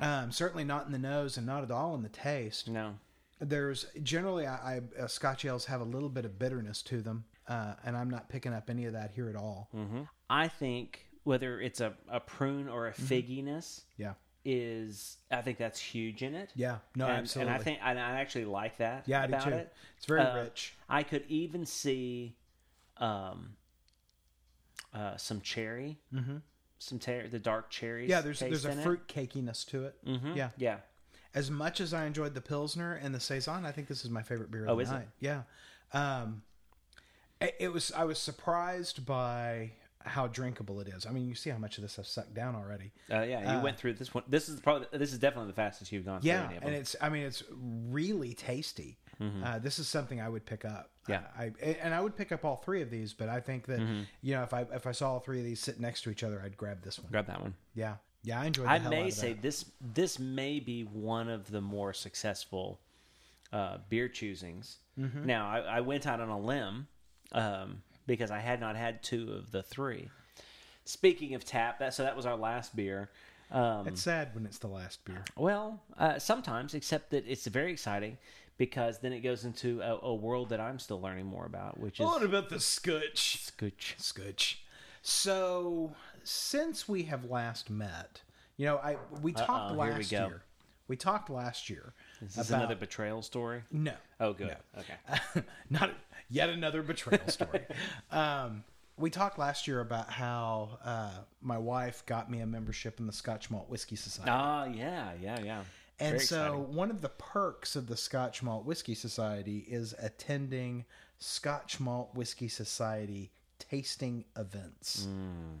Um, certainly not in the nose, and not at all in the taste. No, There's generally, I, I uh, Scotch ales have a little bit of bitterness to them, uh, and I'm not picking up any of that here at all. I think whether it's a, a prune or a Mm-hmm. figginess Yeah, is, I think that's huge in it. yeah, no, and, absolutely. And I think and I actually like that. yeah, I do about too. it. It's very Uh, rich. I could even see um, uh, some cherry, mm-hmm. some ter- the dark cherries. Yeah, there's there's a in it. fruit cakiness to it. Mhm. Yeah, Yeah, as much as I enjoyed the Pilsner and the Saison, I think this is my favorite beer of Oh, the is it? night. Yeah. Um, it, it was, I was surprised by how drinkable it is. I mean, you see how much of this I've sucked down already. uh, yeah. You Uh, went through this one. This is probably this is definitely the fastest you've gone through Yeah. And it's, I mean, it's really tasty. Uh, this is something I would pick up. Mm-hmm. Yeah. I, and I would pick up all three of these, but I think that, Mm-hmm. you know, if I, if I saw all three of these sitting next to each other, I'd grab this one. Grab that one. Yeah. Yeah. I enjoyed I may say this this may be one of the more successful uh, beer choosings. Mm-hmm. Now I, I went out on a limb um, because I had not had two of the three. Speaking of tap, that so that was our last beer. Um, It's sad when it's the last beer. well, uh, sometimes, except that it's very exciting because then it goes into a, a world that I'm still learning more about, which is what about the scotch? scotch. Scotch. So, since we have last met, you know, I we talked Uh-oh, we last go. year. We talked last year. Is this about- another betrayal story? No. Oh, good. Okay. <laughs> Not yet another betrayal story. <laughs> um, we talked last year about how uh, my wife got me a membership in the Scotch Malt Whiskey Society. Ah, yeah, yeah, yeah. And Very so, exciting. one of the perks of the Scotch Malt Whiskey Society is attending Scotch Malt Whiskey Society tasting events. Mm.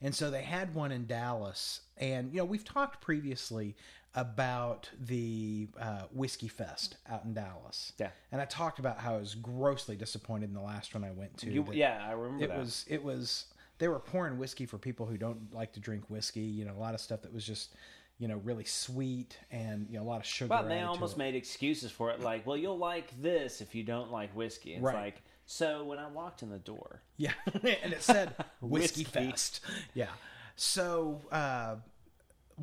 And so, they had one in Dallas. And, you know, we've talked previously about the uh, Whiskey Fest out in Dallas. Yeah. And I talked about how I was grossly disappointed in the last one I went to. You, yeah, I remember it that. was it was they were pouring whiskey for people who don't like to drink whiskey you know a lot of stuff that was just you know really sweet and you know a lot of sugar Well, they almost made excuses for it, like, "Well, you'll like this if you don't like whiskey." It's Right. like, so when I walked in the door, yeah <laughs> and it said <laughs> whiskey, Whiskey. fest yeah so uh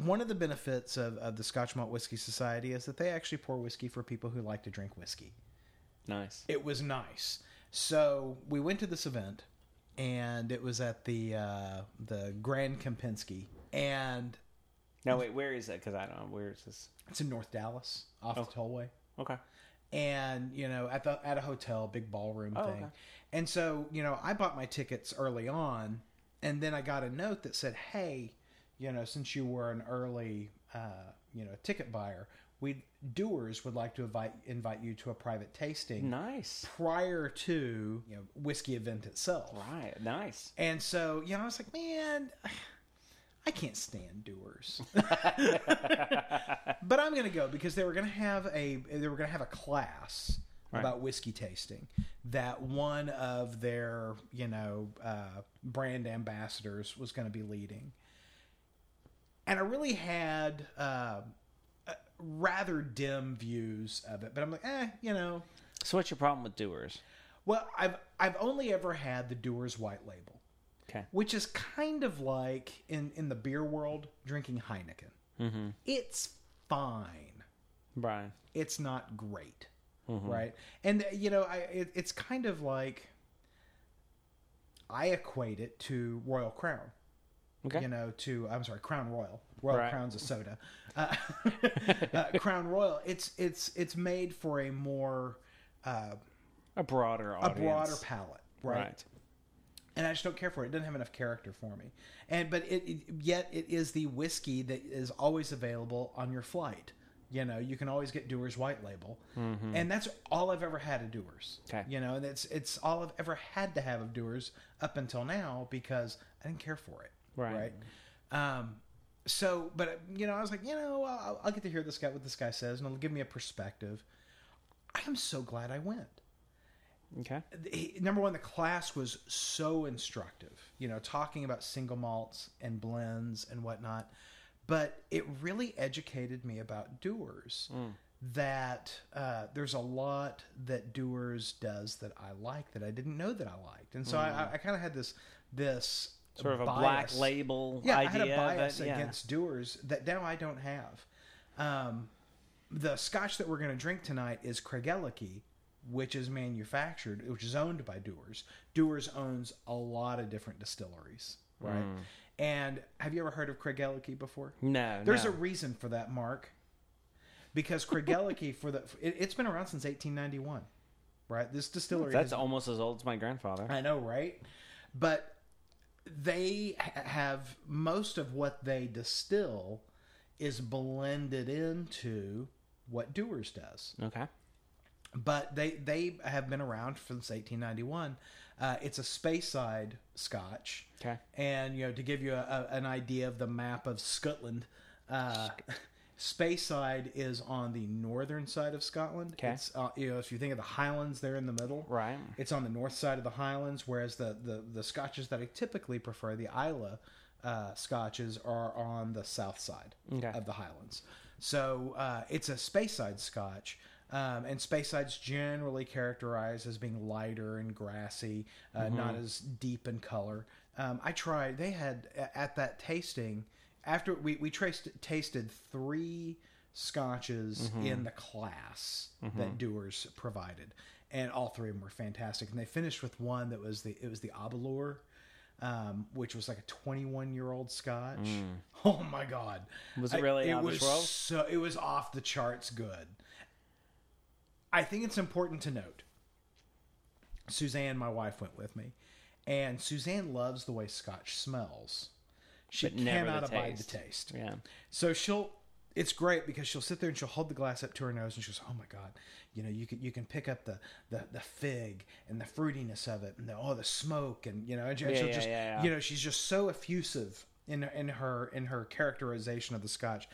one of the benefits of, of the Scotch Malt Whiskey Society is that they actually pour whiskey for people who like to drink whiskey. nice. It was nice. So we went to this event, and it was at the uh, the Grand Kempinski, and No, wait, where is that? Because I don't know where is this. it's in North Dallas, off the tollway. Okay. and you know at the at a hotel big ballroom Oh, thing okay. and so you know i bought my tickets early on and then i got a note that said hey you know since you were an early uh, you know ticket buyer, we Dewar's would like to invite invite you to a private tasting Nice. prior to you know whiskey event itself. Right. Nice. And so, you know, I was like, man, <sighs> I can't stand Dewar's. <laughs> but I'm going to go because they were going to have a they were going to have a class Right. about whiskey tasting that one of their, you know, uh, brand ambassadors was going to be leading. And I really had uh, uh, rather dim views of it, but I'm like, eh, you know, So what's your problem with Dewar's? well, I've I've only ever had the Dewar's White Label Okay. which is kind of like in in the beer world drinking Heineken. Mm-hmm. It's fine. Brian. It's not great, Mm-hmm. right? And you know, I it, it's kind of like I equate it to Royal Crown. Okay. You know, to I'm sorry, Crown Royal. Royal Right. Crown's a soda. Uh, <laughs> uh, Crown Royal. It's it's it's made for a more uh, A broader a broader palette, right? Right. and I just don't care for it. It doesn't have enough character for me. And but it, it yet it is the whiskey that is always available on your flight. You know, you can always get Dewar's White Label, and that's all I've ever had of Dewar's. Okay. You know, and it's it's all I've ever had to have of Dewar's up until now because I didn't care for it. Right. right? Um. So, but you know, I was like, you know, I'll, I'll get to hear this guy what this guy says, and it'll give me a perspective. I am so glad I went Okay. he- number one, the class was so instructive, you know, talking about single malts and blends and whatnot. But it really educated me about Dewar's. That uh, there's a lot that Dewar's does that I like that I didn't know that I liked, and so I I, I kind of had this this Sort of a bias. black label Yeah, idea I had a bias it. Yeah. against Dewar's that now I don't have. Um, the scotch that we're going to drink tonight is Craigellachie, which is manufactured, which is owned by Dewar's. Dewar's owns a lot of different distilleries, right? Mm. And have you ever heard of Craigellachie before? No. There's no. a reason for that, Mark. Because Craigellachie <laughs> for the it, it's been around since 1891, right? This distillery That's has almost as old as my grandfather. I know, right? But they have most of what they distill is blended into what Dewar's does. Okay. But they they have been around since 1891. Uh, it's a Speyside Scotch, Okay. and you know to give you a, a, an idea of the map of Scotland. Uh, <laughs> Speyside is on the northern side of Scotland. Okay. It's, uh, you know, if you think of the Highlands, they're in the middle. Right. It's on the north side of the Highlands, whereas the the, the scotches that I typically prefer, the Islay uh, scotches, are on the south side Okay. of the Highlands. So uh, it's a Speyside Scotch, um, and Speyside's generally characterized as being lighter and grassy, uh, not as deep in color. Um, I tried; they had at that tasting after we we traced tasted three scotches mm-hmm. in the class that mm-hmm. Dewar's provided, and all three of them were fantastic. And they finished with one that was the it was the Abalure, um, which was like a 21 year old Scotch. Mm. <laughs> Oh my god! Was it I- really it out of was world? So it was off the charts good. I think it's important to note. Suzanne, my wife, went with me, and Suzanne loves the way Scotch smells. She cannot abide the taste. Yeah. So she'll. It's great because she'll sit there and she'll hold the glass up to her nose and she goes, "Oh my god, you know you can you can pick up the the, the fig and the fruitiness of it and the oh the smoke and you know and she'll Yeah, just yeah, yeah. you know she's just so effusive in in her in her characterization of the scotch,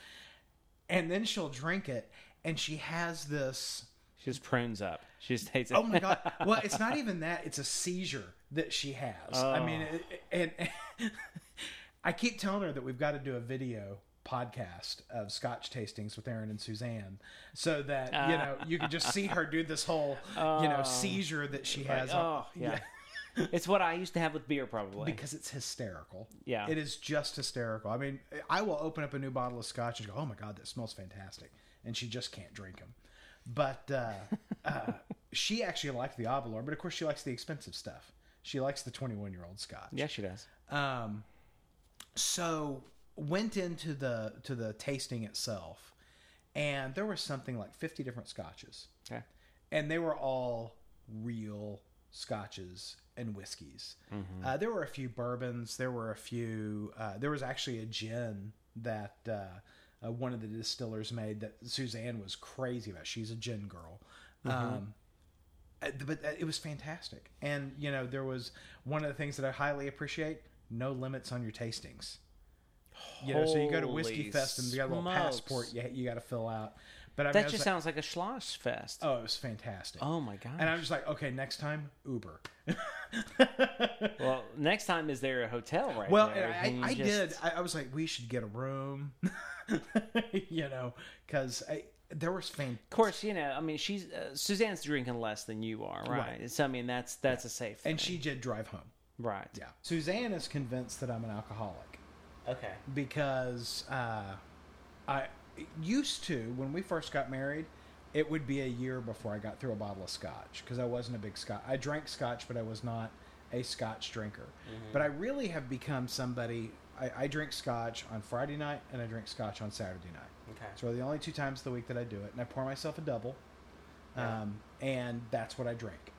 and then she'll drink it and she has this She just prunes up. She just hates it. Oh my god! <laughs> Well, it's not even that; it's a seizure that she has. I mean, Oh. it, and <laughs> I keep telling her that we've got to do a video podcast of Scotch tastings with Aron and Suzanne, so that you know you can just see her do this whole you know seizure that she has. oh, yeah. <laughs> it's what I used to have with beer, probably. Because it's hysterical. Yeah. It is just hysterical. I mean, I will open up a new bottle of scotch and go, oh my God, that smells fantastic. And she just can't drink them. But uh, uh, <laughs> she actually liked the Avalor, but of course she likes the expensive stuff. She likes the 21 year old scotch. yeah, she does. Um, so went into the to the tasting itself, and there was something like 50 different scotches Okay. and they were all real scotches and whiskeys. Uh, there were a few bourbons. There were a few. Uh, there was actually a gin that uh, uh, one of the distillers made that Suzanne was crazy about. She's a gin girl. Mm-hmm. Um, uh, but uh, it was fantastic, and you know there was one of the things that I highly appreciate: no limits on your tastings. You know, so you go to Whiskey Holy Fest and you got a little smokes. passport you, you got to fill out. But I mean, I That was just like, sounds like a schloss fest. oh, it was fantastic. Oh my god! And I'm just like, okay, next time Uber. <laughs> well, next time is there a hotel right well, there? I, Can you I just- did. I, I was like, we should get a room, <laughs> you know, because there was fan. Of course, you know. I mean, she's uh, Suzanne's drinking less than you are, right? Right. So I mean, that's that's a safe. Thing. And she did drive home. Right? Yeah. Suzanne is convinced that I'm an alcoholic Okay. because uh, I used to when we first got married. It would be a year before I got through a bottle of scotch because I wasn't a big scotch. I drank scotch, but I was not a scotch drinker. But I really have become somebody. I, I drink scotch on Friday night and I drink scotch on Saturday night. Okay. So the only two times of the week that I do it, and I pour myself a double, Yeah. um, and that's what I drink.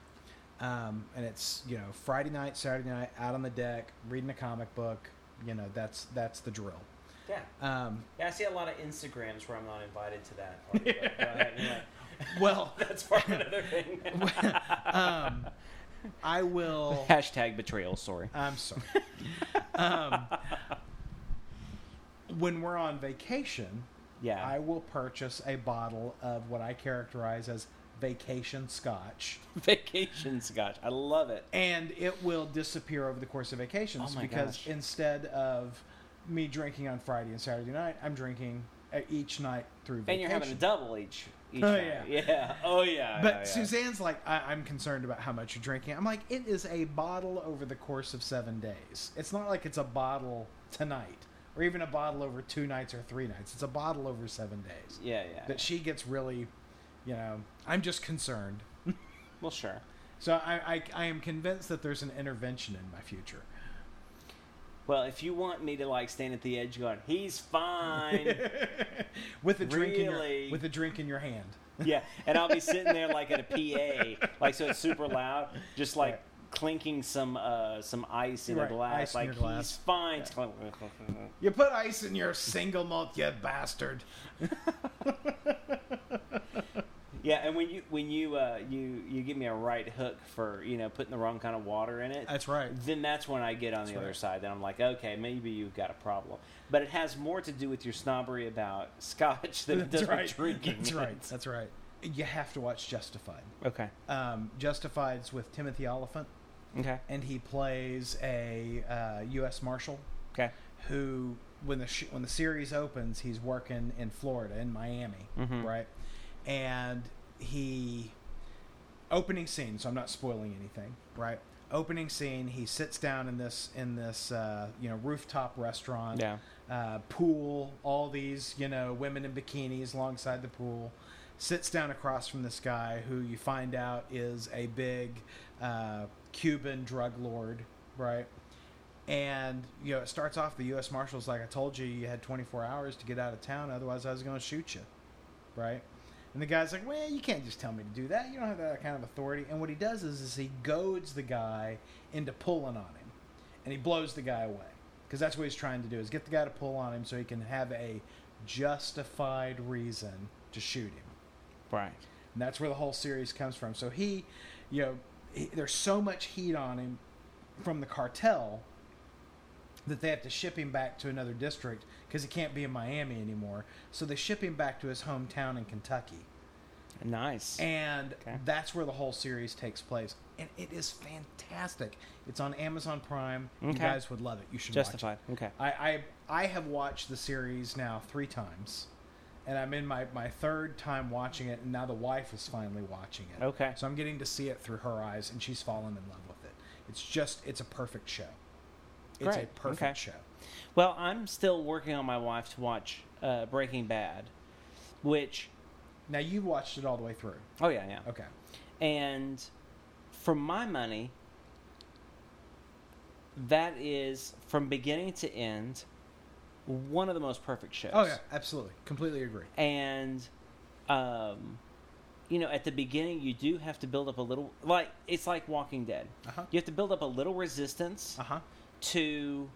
Um, and it's you know Friday night, Saturday night, out on the deck, reading a comic book. You know that's that's the drill. Yeah. Um, Yeah, I see a lot of Instagrams where I'm not invited to that. Party, but go <laughs> well, <laughs> That's part of another thing. <laughs> um, I will. Hashtag betrayal. Sorry. I'm sorry. um, when we're on vacation, Yeah. I will purchase a bottle of what I characterize as vacation scotch. Vacation scotch. I love it. and it will disappear over the course of vacations Oh my because gosh. instead of me drinking on Friday and Saturday night, I'm drinking each night through vacation. And you're having a double each. each Oh, night. yeah. Yeah. Oh yeah. but yeah, yeah. Suzanne's like, I- I'm concerned about how much you're drinking. I'm like, it is a bottle over the course of seven days. It's not like it's a bottle tonight or even a bottle over two nights or three nights. It's a bottle over seven days. Yeah, yeah. That she gets really, you know, I'm just concerned. <laughs> well, sure. So I, I, I am convinced that there's an intervention in my future. Well, if you want me to like stand at the edge going, he's fine. <laughs> with a drink in your with a drink in your hand. <laughs> yeah, and I'll be sitting there like at a PA, like so it's super loud, just like Right. clinking some uh some ice in Right, a glass, ice like glass. he's fine. You put ice in your single malt, you bastard. Yeah, and when you when you uh you you give me a right hook for you know putting the wrong kind of water in it, That's right. then that's when I get on the That's other side. Then I'm like, okay, maybe you've got a problem. But it has more to do with your snobbery about <laughs> scotch than it That's does right. with drinking. That's right. <laughs> That's right. You have to watch Justified. Okay. Um, Justified's with Timothy Olyphant, Okay. and he plays a uh, U.S. Marshal Okay. who, when the sh- when the series opens, he's working in Florida, in Miami, Mhm. right? And he opening scene. So I'm not spoiling anything, right? Opening scene. He sits down in this in this uh, you know rooftop restaurant. Yeah. Uh, pool. All these you know women in bikinis alongside the pool. Sits down across from this guy who you find out is a big uh, Cuban drug lord, right? And you know, it starts off the U.S. Marshals like I told you, you had 24 hours to get out of town, otherwise I was going to shoot you, right? And the guy's like, "Well, you can't just tell me to do that. You don't have that kind of authority." And what he does is, is he goads the guy into pulling on him, and he blows the guy away because that's what he's trying to do: is get the guy to pull on him so he can have a justified reason to shoot him. Right. And that's where the whole series comes from. So he, you know, he, there's so much heat on him from the cartel that they have to ship him back to another district because he can't be in Miami anymore. So they ship him back to his hometown in Kentucky. Nice. And Okay. that's where the whole series takes place. And it is fantastic. It's on Amazon Prime. You guys would love it. You should watch it. Justified. Okay. I, I I have watched the series now three times, and I'm in my, my third time watching it, and now the wife is finally watching it. Okay. So I'm getting to see it through her eyes, and she's fallen in love with it. It's just it's a perfect show. It's a perfect Okay. show. Well, I'm still working on my wife to watch uh, Breaking Bad, which Now you've watched it all the way through. oh yeah yeah, Okay. and for my money, that is from beginning to end one of the most perfect shows. Oh yeah, absolutely, completely agree. and um, you know, at the beginning, you do have to build up a little like it's like Walking Dead. Uh huh. You have to build up a little resistance Uh huh. To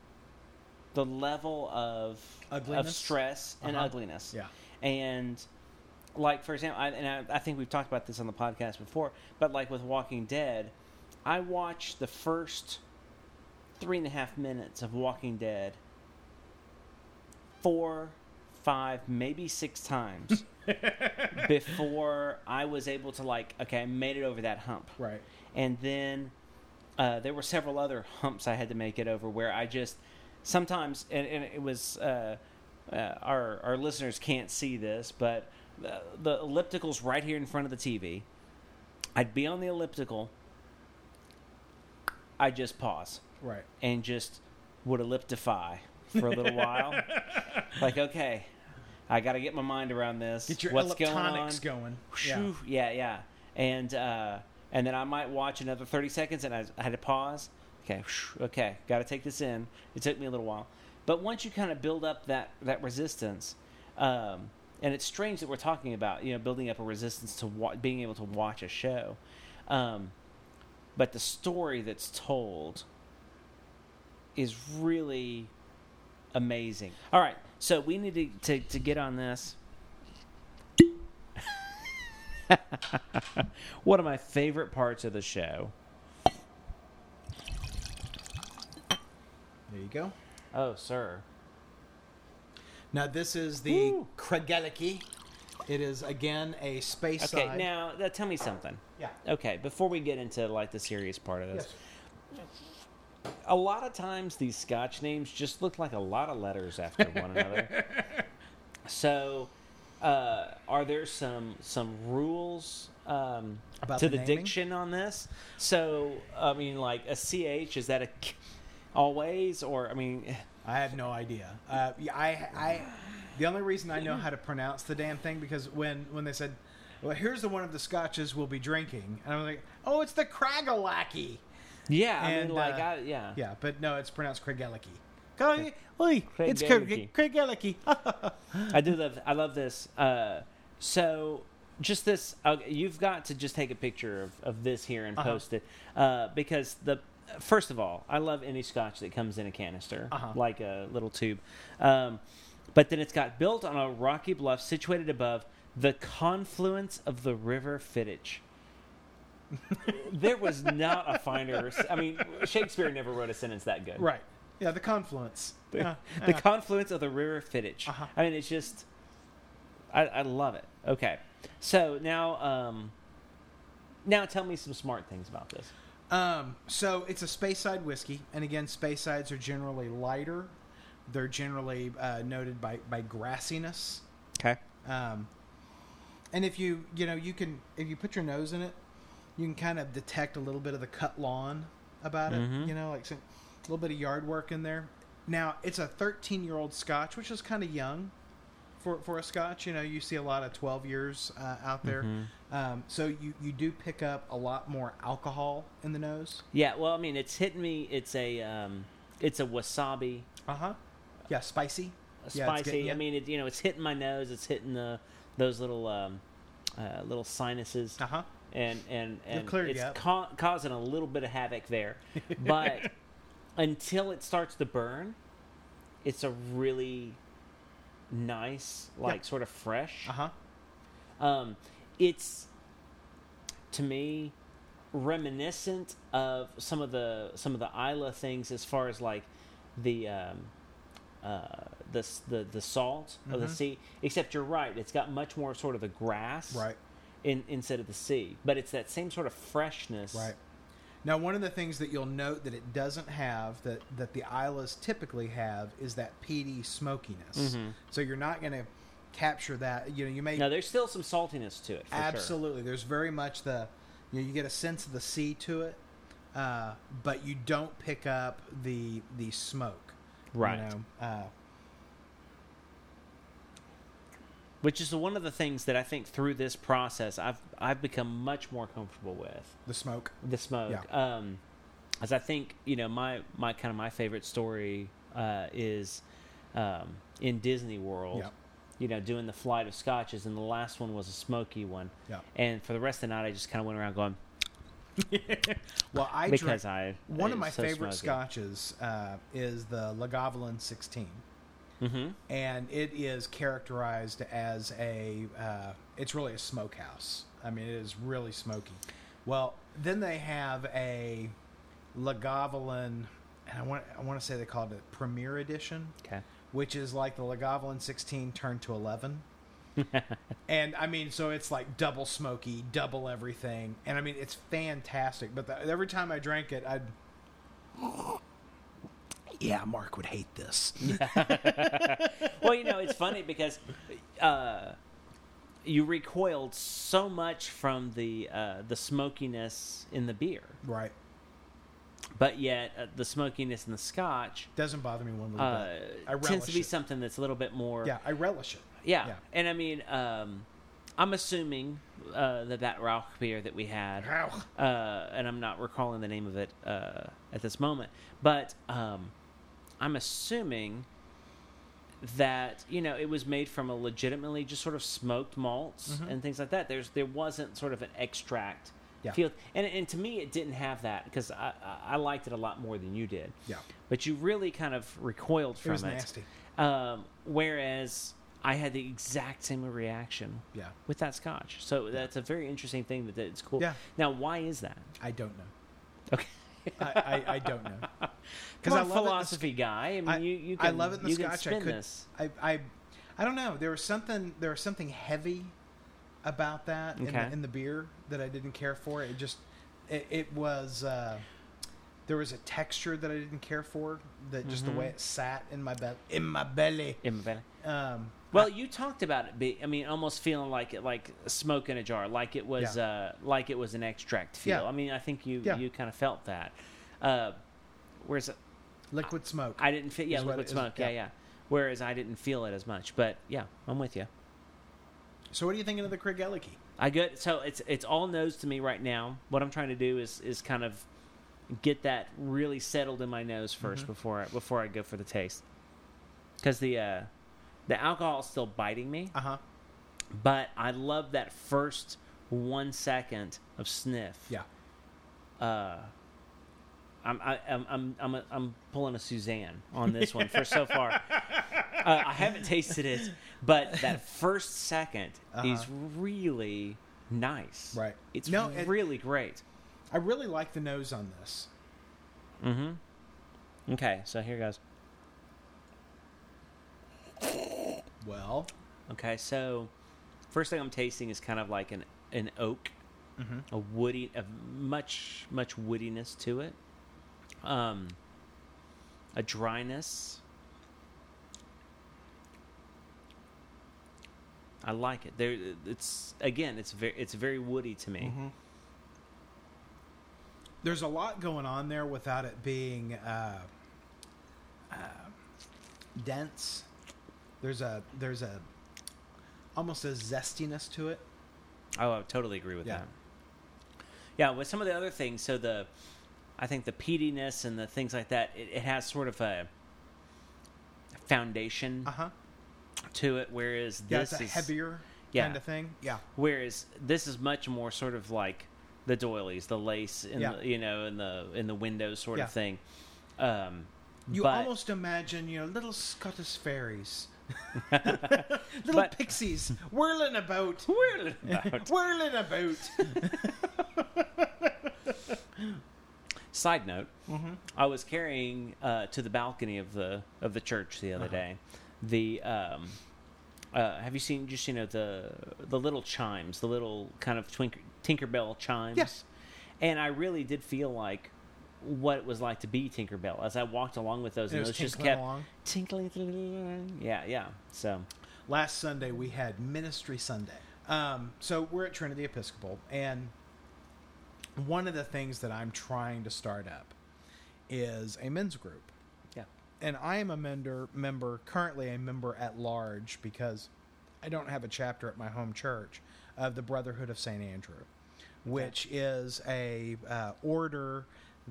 the level of of stress and Uh-huh. ugliness. Yeah. And like for example, I, and I, I think we've talked about this on the podcast before, but like with Walking Dead, I watched the first three and a half minutes of Walking Dead four, five, maybe six times <laughs> before I was able to like, okay, I made it over that hump Right. and then uh, there were several other humps I had to make it over where I just sometimes and, and it was uh, uh, our our listeners can't see this, but the, the elliptical's right here in front of the TV. I'd be on the elliptical. I just pause Right. and just would elliptify for a little while. <laughs> Like, okay, I got to get my mind around this. Get your What's going on? going. Yeah. Yeah, yeah. And uh, and then I might watch another thirty seconds, and I, I had to pause. Okay, okay, got to take this in. It took me a little while, but once you kind of build up that that resistance, um, and it's strange that we're talking about you know building up a resistance to wa- being able to watch a show, um, but the story that's told is really amazing. All right, so we need to to, to get on this. <laughs> One of my favorite parts of the show. There you go. Oh, sir. Now this is the Woo. Craigellachie. It is again a space Okay, side. now uh, tell me something. yeah. Okay, before we get into like the serious part of this, Yes. a lot of times these Scotch names just look like a lot of letters after one another. <laughs> So, uh, are there some some rules um, About to the the, diction on this? So, I mean, like a ch is that a k- always, or I mean, I have no idea. Uh, I, I, the only reason I know how to pronounce the damn thing because when when they said, "Well, here's the one of the scotches we'll be drinking," and I'm like, "Oh, it's the Craigellachie." yeah, I And, mean, like, uh, I, yeah, Yeah, but no, it's pronounced Craigellachie. Oi, oi, it's Craig Kregeliki. <laughs> I do love. I love this. Uh, so, just this. Uh, you've got to just take a picture of, of this here and Uh-huh. post it uh, because the first of all, I love any scotch that comes in a canister, Uh-huh. like a little tube. Um, but then it's got built on a rocky bluff situated above the confluence of the River Fiddich. <laughs> there was not a finer. I mean, Shakespeare never wrote a sentence that good. right. Yeah, the confluence. Yeah, <laughs> the yeah. confluence of the River Fiddich. Uh-huh. I mean, it's just, I, I love it. Okay, so now, um, now tell me some smart things about this. Um, so it's a space side whiskey, and again, Speysides are generally lighter. They're generally uh, noted by by grassiness. Okay. Um, and if you you know you can if you put your nose in it, you can kind of detect a little bit of the cut lawn about it. Mhm. You know, like some, a little bit of yard work in there. Now it's a 13 year old Scotch, which is kind of young for for a Scotch. You know, you see a lot of 12 years uh, out there. Mhm. Um, so you you do pick up a lot more alcohol in the nose. Yeah. Well, I mean, it's hitting me. It's a, um, it's a wasabi, Uh huh. Yeah, spicy. Yeah, spicy. getting I mean, it, you know, it's hitting my nose. It's hitting the those little, um, uh, little sinuses. Uh huh. and and and it's ca- causing a little bit of havoc there. <laughs> But until it starts to burn, it's a really nice, like sort of fresh. Uh huh. Um, it's to me reminiscent of some of the some of the Islay things as far as like the um, uh, the the the salt of the Mhm. sea. Except you're right; it's got much more sort of the grass Right. in, instead of the sea. But it's that same sort of freshness. Right. Now, one of the things that you'll note that it doesn't have that that the Islays typically have is that peaty smokiness. Mhm. So you're not going to capture that. You know, you may Now there's still some saltiness to it. For Sure. absolutely. There's very much the you know you get a sense of the sea to it, uh, but you don't pick up the the smoke. you Right. know. Uh, Which is one of the things that I think through this process I've I've become much more comfortable with the smoke. the smoke. Um, as I think you know my my kind of my favorite story uh, is um, in Disney World. Yeah. You know, doing the flight of scotches, and the last one was a smoky one. Yeah. And for the rest of the night, I just kind of went around going, <laughs> well, I <laughs> because drink, I one of my so favorite smoky. scotches uh, is the Lagavulin 16. Mhm. and it is characterized as a uh, it's really a smokehouse i mean it is really smoky well then they have a lagavulin and i want i want to say they called it premier edition Okay. which is like the lagavulin 16 turned to 11 <laughs> and i mean so it's like double smoky double everything and i mean it's fantastic but the, every time i drank it i'd yeah mark would hate this <laughs> well, you know, it's funny because uh, you recoiled so much from the uh, the smokiness in the beer, right but yet uh, the smokiness in the Scotch Doesn't bother me one little uh, bit. I relish tends to be it. something that's a little bit more. Yeah, I relish it. yeah. Yeah. And I mean, um, I'm assuming uh, that that Rauch beer that we had, uh, and I'm not recalling the name of it uh, at this moment, but um, I'm assuming that you know it was made from a legitimately just sort of smoked malts and things like that. There's there wasn't sort of an extract Mm-hmm. Yeah. feel, and and to me it didn't have that because I, I liked it a lot more than you did. Yeah. but you really kind of recoiled from It was it. nasty. Um, whereas I had the exact same reaction Yeah. with that scotch. So that's a very interesting thing that, that it's cool. Yeah. Now, why is that? I don't know. Okay. I, I, I don't know. <laughs> Because I on, love it philosophy guy. I mean, I, you, you I love it in the scotch. I could. this. I, I, I don't know. There was something. There was something heavy about that in, the, in the beer that I didn't care for. It just, it, it was. Uh, there was a texture that I didn't care for. That just Mm-hmm. the way it sat in my belly. In my belly. In my belly. Um, Well, you talked about it. Be, I mean, almost feeling like it, like smoke in a jar, like it was, Yeah. uh, like it was an extract feel. Yeah. I mean, I think you Yeah. you kind of felt that. Uh, whereas liquid smoke. I didn't feel, yeah, liquid it is, smoke, yeah, yeah. yeah. Whereas I didn't feel it as much. But yeah, I'm with you. so what are you thinking of the Craigellachie? I get so it's it's all nose to me right now. What I'm trying to do is is kind of get that really settled in my nose 1st Mm-hmm. before I, before I go for the taste. Because the uh, the alcohol is still biting me, Uh huh. but I love that first one second of sniff. Yeah. Uh, I'm I, I'm I'm I'm, a, I'm pulling a Suzanne on this one for so far. <laughs> Uh, I haven't tasted it, but that first 2nd is really nice. Uh-huh. Right. It's No, it- really great. I really like the nose on this. Mm-hmm. Okay, so here goes. Well, Okay, so first thing I'm tasting is kind of like an an oak, Mm-hmm. a woody, a much much woodiness to it. Um, a dryness. I like it. There, it's again, it's very it's very woody to me. Mm-hmm. There's a lot going on there without it being uh, uh, dense. There's a there's a almost a zestiness to it. Oh, I totally agree with Yeah. that. Yeah, with some of the other things, so the, I think the peatiness and the things like that, it, it has sort of a foundation Uh huh. to it, whereas Yeah, this is heavier Yeah. kind of thing. Yeah. Whereas this is much more sort of like the doilies, the lace, in Yeah. the, you know, in the in the windows sort Yeah. of thing. Um, You but, almost imagine, you know, little Scottish fairies, <laughs> little But- pixies whirling about, Whirling <laughs> about. whirling about. <laughs> Side note: Mm-hmm. I was carrying uh, to the balcony of the of the church the other Uh-huh. day. The um, uh, have you seen just you know the the little chimes, the little kind of twink, Tinkerbell chimes? Yes. And I really did feel like what it was like to be Tinkerbell as I walked along with those, and was those just kept along. tinkling. Yeah, yeah. So Last Sunday we had Ministry Sunday. Um, so we're at Trinity Episcopal, and one of the things that I'm trying to start up is a men's group. yeah, and I am a member, member currently a member at large because I don't have a chapter at my home church of the Brotherhood of Saint Andrew, which is a uh, order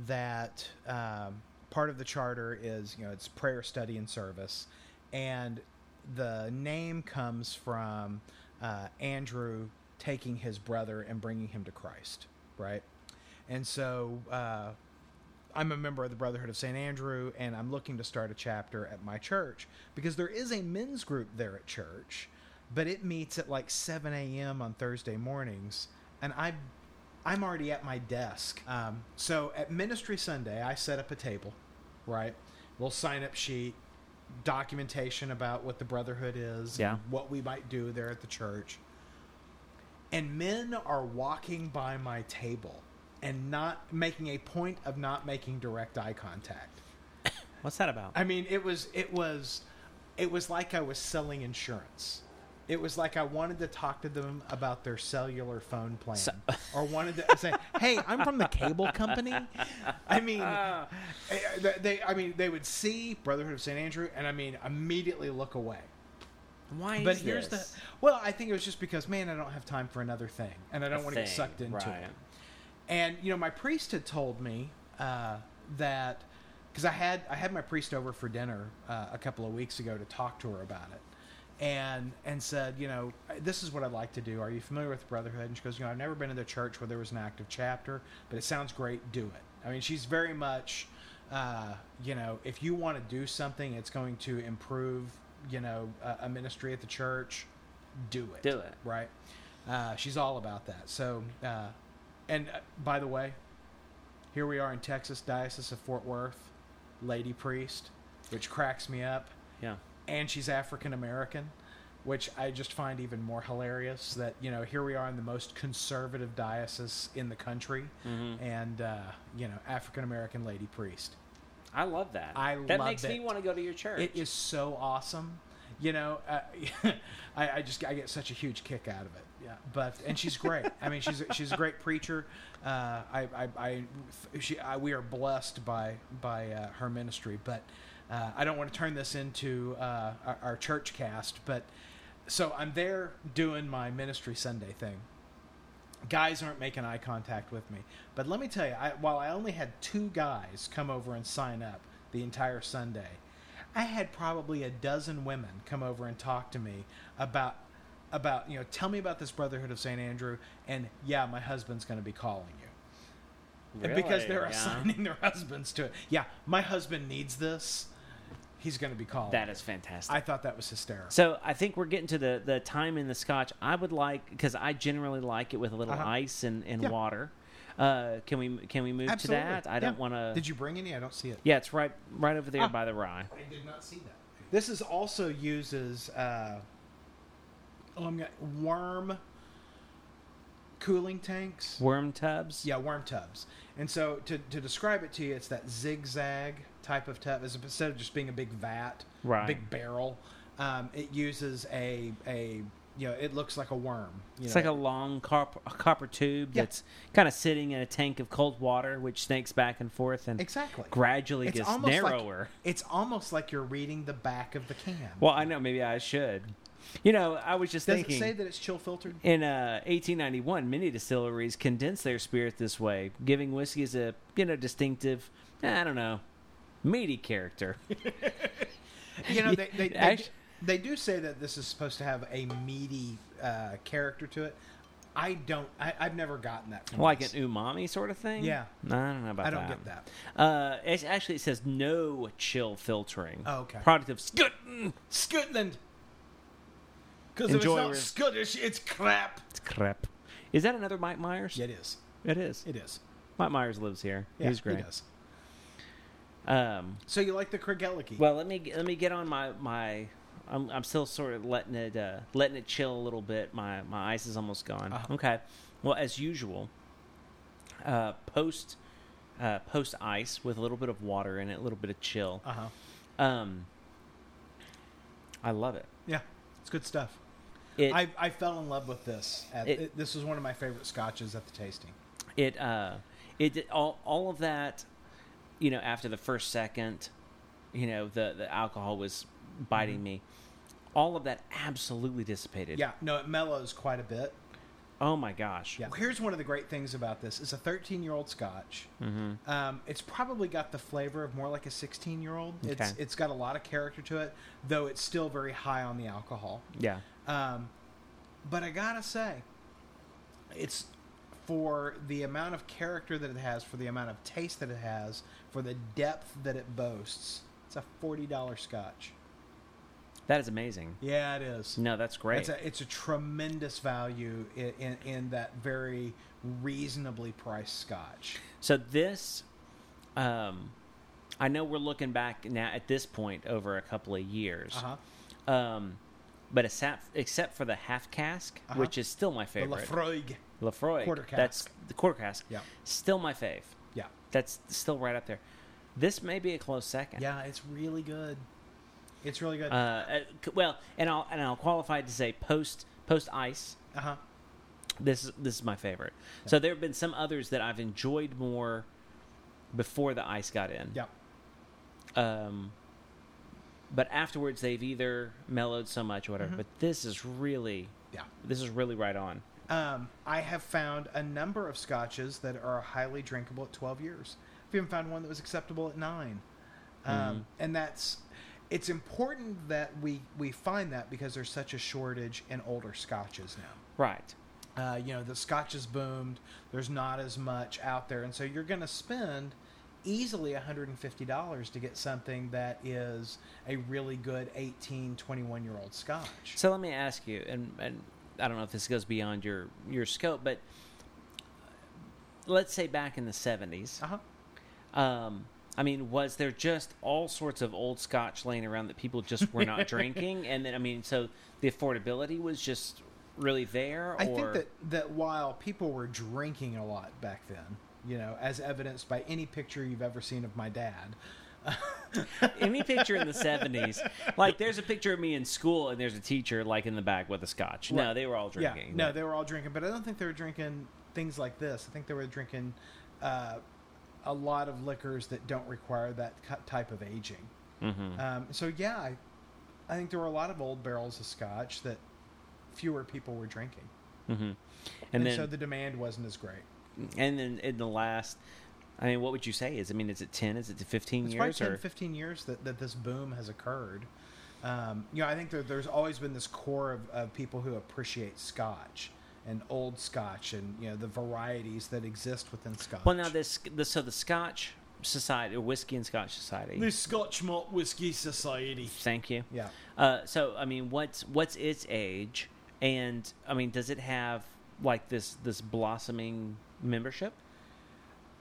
that um, part of the charter is you know it's prayer, study, and service, and the name comes from uh, Andrew taking his brother and bringing him to Christ, right? and so uh, I'm a member of the Brotherhood of St. Andrew, and I'm looking to start a chapter at my church because there is a men's group there at church, but it meets at like 7 a.m. on Thursday mornings, and I. I'm already at my desk. Um, so at Ministry Sunday, I set up a table, right? Little sign up sheet, documentation about what the Brotherhood is, Yeah. what we might do there at the church. And men are walking by my table and not making a point of not making direct eye contact. What's that about? I mean, it was it was it was like I was selling insurance. It was like I wanted to talk to them about their cellular phone plan, So- <laughs> or wanted to say, "Hey, I'm from the cable company." I mean, <laughs> eh, they, I mean, they would see Brotherhood of St. Andrew, and I mean, immediately look away. Why But is here's this? the well, I think it was just because, man, I don't have time for another thing, and I don't A want to get sucked into right. it. And you know, my priest had told me uh, that because I had I had my priest over for dinner uh, a couple of weeks ago to talk to her about it, and and said, you know, this is what I'd like to do. Are you familiar with Brotherhood? And she goes, you know, I've never been in the church where there was an active chapter, but it sounds great. Do it. I mean, she's very much, uh, you know, if you want to do something, it's going to improve, you know, a, a ministry at the church. Do it. Do it. Right. Uh, she's all about that. So, uh, and uh, by the way, here we are in Texas, Diocese of Fort Worth, lady priest, which cracks me up. Yeah. And she's African American, which I just find even more hilarious. That you know, here we are in the most conservative diocese in the country, Mm-hmm. and uh, you know, African American lady priest. I love that. I that makes me want to go to your church. It is so awesome. You know, uh, <laughs> I, I just I get such a huge kick out of it. Yeah, but and she's great. I mean, she's she's a great preacher. Uh, I, I, I, she, I, we are blessed by by uh, her ministry. But uh, I don't want to turn this into uh, our, our church cast. But so I'm there doing my ministry Sunday thing. Guys aren't making eye contact with me. But let me tell you, I, while I only had two guys come over and sign up the entire Sunday, I had probably a dozen women come over and talk to me about about you know tell me about this Brotherhood of Saint Andrew and yeah, my husband's going to be calling you And because they're Yeah. assigning their <laughs> husbands to it. Yeah, my husband needs this. He's going to be called. That is fantastic. I thought that was hysterical. so I think we're getting to the, the time in the scotch. I would like because I generally like it with a little Uh-huh. ice and, and Yeah. water. Uh, can we can we move Absolutely. to that? I Yeah. don't want to. Did you bring any? I don't see it. Yeah, it's right right over there Ah. by the rye. I did not see that. This is also uses uh, oh, I'm gonna, worm cooling tanks. Worm tubs. Yeah, worm tubs. And so to, to describe it to you, it's that zigzag type of tub. As instead of just being a big vat, Right. big barrel, um, it uses a a you know it looks like a worm. You It's know. like a long cop- a copper tube Yeah. that's kind of sitting in a tank of cold water, which snakes back and forth and exactly. gradually It's gets almost like- narrower. It's almost like you're reading the back of the can. Well, I know maybe I should. You know, I was just Does thinking. it say that it's chill filtered? In uh, 1891, many distilleries condensed their spirit this way, giving whiskeys a you know distinctive, I don't know, meaty character. <laughs> You know, they they, they, they do say that this is supposed to have a meaty uh, character to it. I don't. I, I've never gotten that. From like this. an umami sort of thing. Yeah. I don't know about I don't that. get that. Uh, it's, actually, it says no chill filtering. Oh, okay. Product of Scotland. Scotland. Because if it's not Scottish, it's crap. It's crap. Is that another Mike Myers? Yeah, it is. It is. It is. Mike Myers lives here. Yeah, He's great. He does. Um, So you like the Craigellachie? well, let me let me get on my my. I'm, I'm still sort of letting it uh, letting it chill a little bit. My my ice is almost gone. Uh-huh. Okay. Well, as usual, uh, post uh, post ice with a little bit of water in it, a little bit of chill. uh huh. Um, I love it. Yeah, it's good stuff. It I I fell in love with this. At, It- it, this was one of my favorite scotches at the tasting. it uh it did- all all of that you know after the first second you know the the alcohol was biting me all of that absolutely dissipated Mm-hmm. Yeah, no, it mellows quite a bit. oh my gosh Yeah. Here's one of the great things about this: it's a 13 year old Scotch. mm-hmm. Um, it's probably got the flavor of more like a 16 year old. It's Okay. it's got a lot of character to it, though it's still very high on the alcohol. yeah Um, but I gotta say, it's for the amount of character that it has, for the amount of taste that it has, for the depth that it boasts, it's a forty dollar Scotch. That is amazing. Yeah, it is. No, that's great. It's a, it's a tremendous value in, in, in that very reasonably priced Scotch. So this, um, I know we're looking back now at this point over a couple of years. Uh-huh. Um, but except except for the half cask, Uh-huh. which is still my The favorite, Laphroaig. Lafroy. Quarter That's the quarter cask. Yeah. Still my fave. Yeah. That's still right up there. This may be a close second. Yeah, it's really good. It's really good. Uh, uh, well, and I'll and I'll qualify to say post post ice. Uh huh. This is this is my favorite. So there have been some others that I've enjoyed more before the ice got in. Yeah. Um, but afterwards they've either mellowed so much or whatever. Mhm. But this is really Yeah. this is really right on. Um, I have found a number of scotches that are highly drinkable at 12 years. I've even found one that was acceptable at nine. Um, Mhm. And that's it's important that we we find that because there's such a shortage in older scotches now. Right. Uh, you know, the scotch has boomed. There's not as much out there, and so you're going to spend easily $150 to get something that is a really good 18, 21 year old scotch. So let me ask you, and and I don't know if this goes beyond your your scope, but let's say back in the seventies, Uh huh. um, I mean, was there just all sorts of old Scotch laying around that people just were not <laughs> drinking, and then I mean, so the affordability was just really there, or I think that, that while people were drinking a lot back then, you know, as evidenced by any picture you've ever seen of my dad, <laughs> any picture in the seventies, like there's a picture of me in school, and there's a teacher like in the back with a Scotch. No, Right. they were all yeah, drinking. no, they were all drinking, but I don't think they were drinking things like this. I think they were drinking uh, a lot of liquors that don't require that cu- type of aging. Mhm. Um, so yeah, I, I think there were a lot of old barrels of Scotch that fewer people were drinking, Mhm. and, and then so the demand wasn't as great. and then in the last, I mean, what would you say is? I mean, is it ten? Is it fifteen It's probably years? 10, or 15 years that, that this boom has occurred. Um, you know, I think there, there's always been this core of, of people who appreciate Scotch and old Scotch and you know the varieties that exist within Scotch. Well, now this, the, so the Scotch Society, Whiskey and Scotch Society. The Scotch Malt Whiskey Society. Thank you. Yeah. Uh, so, I mean, what's what's its age? And I mean, does it have like this this blossoming membership?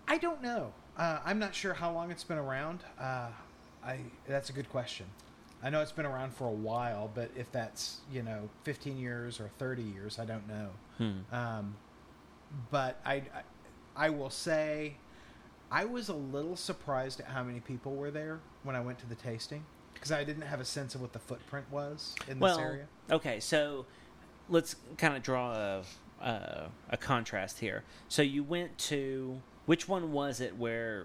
I don't know. Uh, I'm not sure how long it's been around. Uh, I that's a good question. I know it's been around for a while, but if that's you know 15 years or 30 years, I don't know. Hmm. Um, but I, I, I will say, I was a little surprised at how many people were there when I went to the tasting because I didn't have a sense of what the footprint was in well, this area. okay, so let's kind of draw a, a a contrast here. So you went to which one was it where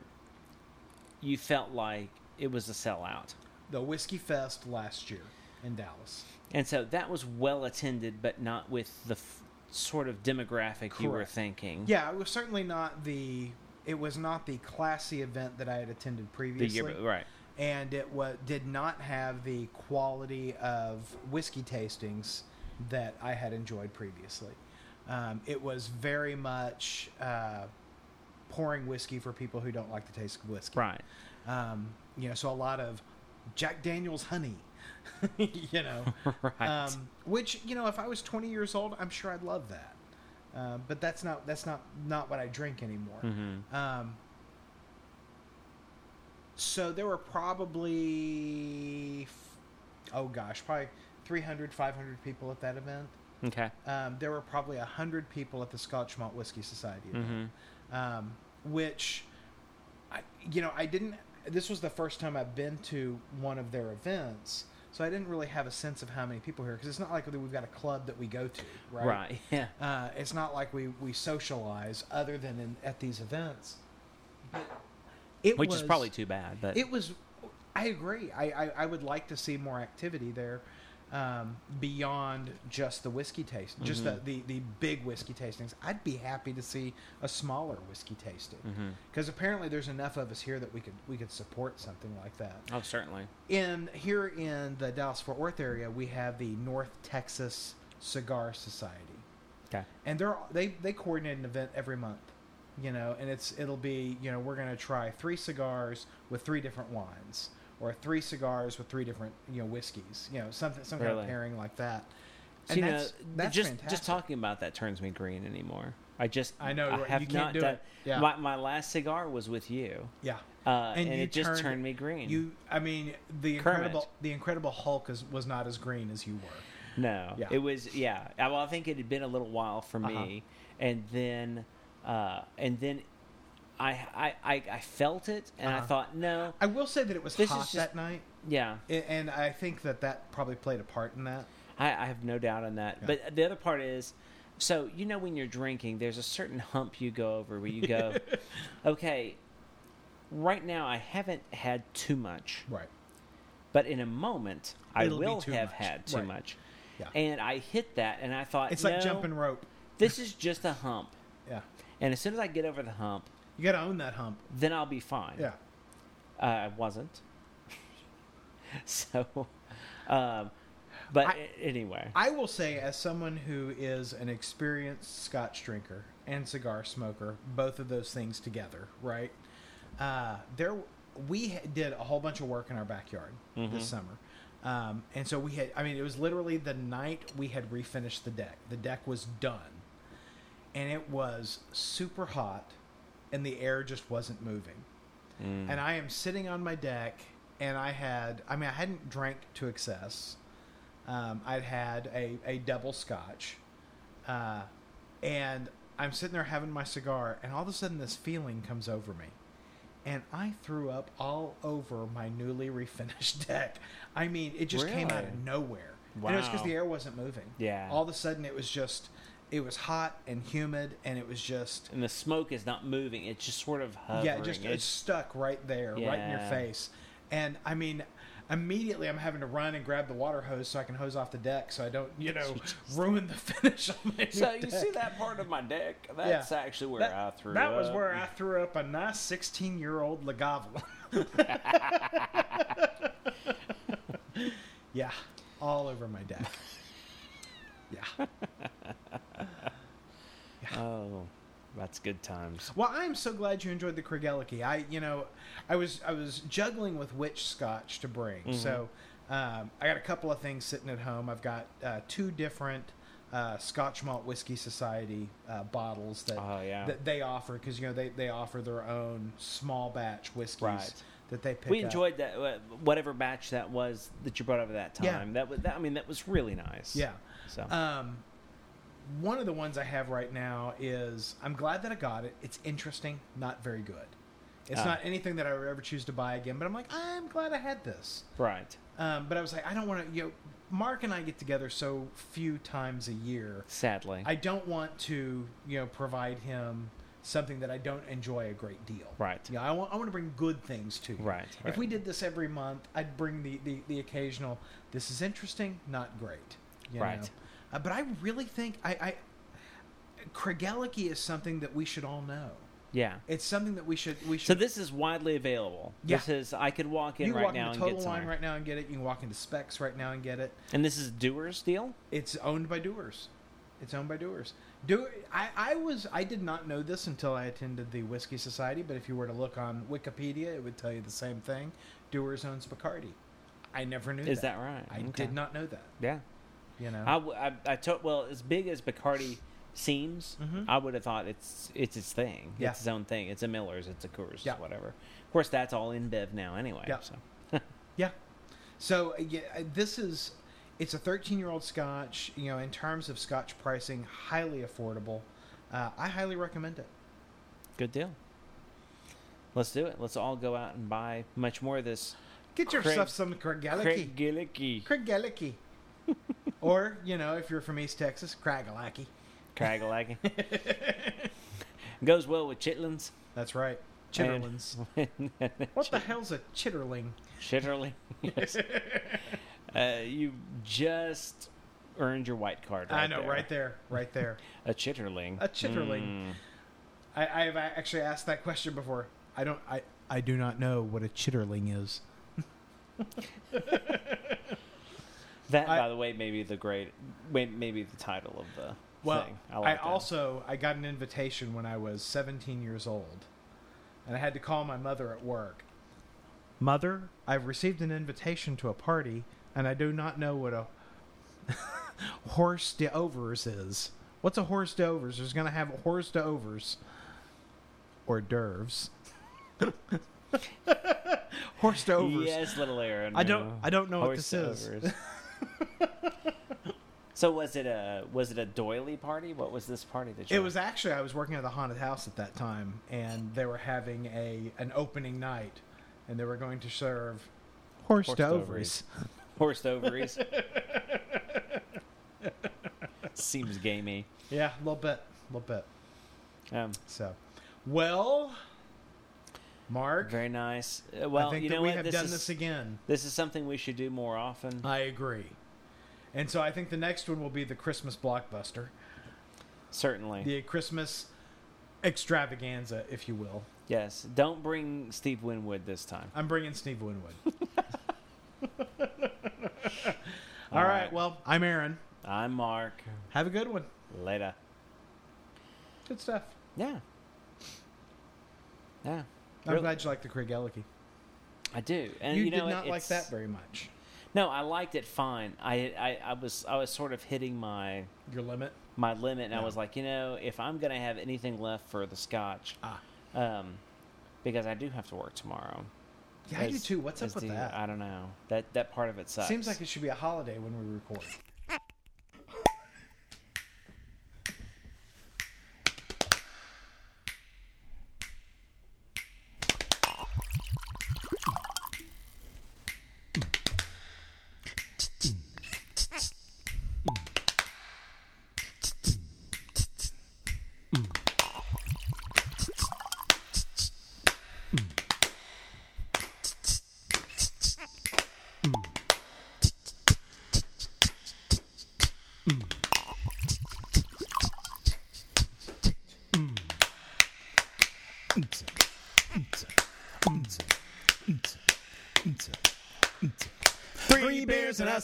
you felt like it was a sellout? The Whiskey Fest last year in Dallas. And so that was well attended, but not with the f- sort of demographic you were thinking. Yeah, it was certainly not the. It was not the classy event that I had attended the previously. year, right? and it wa- did not have the quality of whiskey tastings that I had enjoyed previously. Um, it was very much uh, pouring whiskey for people who don't like the taste of whiskey. Right. Um, you know, so a lot of Jack Daniel's honey. <laughs> you know, <laughs> Right. um, which you know, if I was 20 years old, I'm sure I'd love that. Uh, but that's not that's not not what I drink anymore. Mhm. Um, so there were probably, oh gosh, probably 300, 500 people at that event. Okay. Um, there were probably 100 people at the Scotch Malt Whiskey Society event, hmm um, which, I, you know, I didn't, this was the first time I've been to one of their events. So I didn't really have a sense of how many people here because it's not like we've got a club that we go to, right? Right. <laughs> Yeah. Uh, it's not like we, we socialize other than in, at these events. It Which is probably too bad, but It was. I agree. I, I, I would like to see more activity there um, beyond just the whiskey taste, just Mhm. the, the, the big whiskey tastings. I'd be happy to see a smaller whiskey tasting because apparently there's enough of us here that we could we could support something like that. oh, certainly. In here in the Dallas Fort Worth area, we have the North Texas Cigar Society. Okay. and they're they they coordinate an event every month, you know, and it's it'll be you know we're gonna try three cigars with three different wines, or three cigars with three different you know whiskeys, you know something some kind Really? of pairing like that. So, And you know, that's, that's just fantastic. just talking about that turns me green anymore. I just I know, I have you can't not do done. it. Yeah. My my last cigar was with you, Yeah, uh, and, you it just turned- turned me green. You, I mean, the Kermit. incredible the Incredible Hulk is, was not as green as you were. No, Yeah. it was yeah. Uh, Well, I think it had been a little while for me, Uh-huh. and then, uh, and then, I I I, I felt it, and I Uh-huh. thought, no, I will say that it was hot just- that night, yeah, and I think that that probably played a part in that. I, I have no doubt on that. Yeah. But the other part is, so you know, when you're drinking, there's a certain hump you go over where you go, <laughs> okay, right now I haven't had too much, Right. but in a moment I It'll be will have much. had too Right. much, Yeah. and I hit that, and I thought, It's like no, jumping rope. This is just a hump. Yeah. And as soon as I get over the hump, You got to own that hump. then I'll be fine. Yeah. Uh, I wasn't. <laughs> so, um, but I- anyway, I will say, as someone who is an experienced Scotch drinker and cigar smoker, both of those things together, right? Uh, there, we did a whole bunch of work in our backyard this summer, um, and so we had. I mean, it was literally the night we had refinished the deck. The deck was done, and it was super hot, and the air just wasn't moving. And I am sitting on my deck, and I had. I mean, I hadn't drank to excess. Um, I'd had a, a double scotch. Uh, and I'm sitting there having my cigar, and all of a sudden this feeling comes over me. And I threw up all over my newly refinished <laughs> deck. I mean, it just came out of Really? nowhere. And it was because the air wasn't moving. Yeah. All of a sudden it was just, it was hot and humid, and it was just, and the smoke is not moving; it's just sort of hovering. yeah, just it's it's stuck right there, right in your face. And I mean, immediately I'm having to run and grab the water hose so I can hose off the deck so I don't, you know, <laughs> ruin the <laughs> finish on my so you see that part of my deck? Yeah. That's actually where That- I threw. That was where I threw up a nice 16 year old Lagavulin. <laughs> Yeah, all over my deck. <laughs> yeah. Oh, that's good times. Well, I'm so glad you enjoyed the Craigellachie. I, you know, I was I was juggling with which Scotch to bring. Mm-hmm. So um, I got a couple of things sitting at home. I've got uh, two different uh, Scotch Malt Whiskey Society uh, bottles that Oh, yeah. that they offer because you know they, they offer their own small batch whiskeys Right. that they pick. We up. enjoyed that uh, whatever batch that was that you brought over that time. Yeah. That was that, I mean that was really nice. Yeah. So Um, one of the ones I have right now is I'm glad that I got it. It's interesting, not very good. It's Ah. not anything that I would ever choose to buy again, but I'm like, I'm glad I had this. right. Um, but I was like, I don't want to, you know, Mark and I get together so few times a year. Sadly. I don't want to, you know, provide him something that I don't enjoy a great deal. Right. Yeah, I want, I want to bring good things to you. Right, If we did this every month, I'd bring the, the, the occasional, this is interesting, not great. you Right. know? Uh, but I really think, I, I is something that we should all know. yeah. It's something that we should, we should. So this is widely available. Yeah. This is I could walk in you right walk now into and Total get some. Wine right now and get it. You can walk into Specs right now and get it. And this is Dewar's deal. It's owned by Dewar's. It's owned by Dewar's. Do I, I was I did not know this until I attended the Whiskey Society, but if you were to look on Wikipedia, it would tell you the same thing. Dewar's owns Bacardi. I never knew Is that. that right? I Okay. did not know that. Yeah. You know. I, I, I told well as big as Bacardi seems, Mhm. I would have thought it's it's its thing. Yeah. It's its own thing. It's a Miller's. It's a Coors. Yeah. Whatever. Of course, that's all InBev now anyway. Yeah. So <laughs> Yeah. So uh, yeah, uh, this is it's a 13 year old Scotch. You know, in terms of Scotch pricing, highly affordable. Uh, I highly recommend it. good deal. Let's do it. Let's all go out and buy much more of this Get Craig- yourself some Craigellachie. Craig Gillicky. Craigellachie. Or you know, if you're from East Texas, Kragalaki. Cragalacky. <laughs> Goes well with chitlins. That's right. Chitterlings. <laughs> What the hell's a chitterling? Chitterling. Yes. <laughs> uh, you just earned your white card. Right I know, there. right there, right there. A chitterling. A chitterling. Mm. I, I have actually asked that question before. I don't. I I do not know what a chitterling is. That, I- by the way, may be the great, maybe the title of the Well, thing. I, like that. also I got an invitation when I was 17 years old, and I had to call my mother at work. Mother, I've received an invitation to a party, and I do not know what a <laughs> horse de overs is. What's a horse de overs? There's going to have a horse de overs or d'oeuvres. <laughs> horse de overs. Yes, little Aron. I don't. I don't know what this is. <laughs> overs. <laughs> so was it a was it a doily party? What was this party that you? It was actually I was working at the haunted house at that time, and they were having a an opening night, and they were going to serve horse, Horse to to ovaries. horse ovaries. <laughs> Seems gamey. Yeah, a little bit, a little bit. Um, So, well, Mark, very nice. Uh, well, I think you that know we what? have this done is, this again. This is something we should do more often. I agree. And so I think the next one will be the Christmas blockbuster, Certainly. the Christmas extravaganza, if you will. Yes. Don't bring Steve Winwood this time. I'm bringing Steve Winwood. All <laughs> All right. right. Well, I'm Aron. I'm Mark. Have a good one. Later. Good stuff. Yeah. Yeah. I'm Really- glad you like the Craigellachie. I do. And you, you, know did not like that very much. No, I liked it fine. I, I, I was I was sort of hitting my Your limit. my limit, and I Yeah. was like, you know, if I'm gonna have anything left for the scotch, Ah. um, because I do have to work tomorrow. Yeah, I do As- too. What's up as with that? I don't know. That that part of it sucks. Seems like it should be a holiday when we record.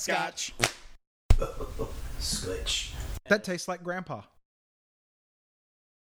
Scotch. <laughs> Scotch. That tastes like Grandpa.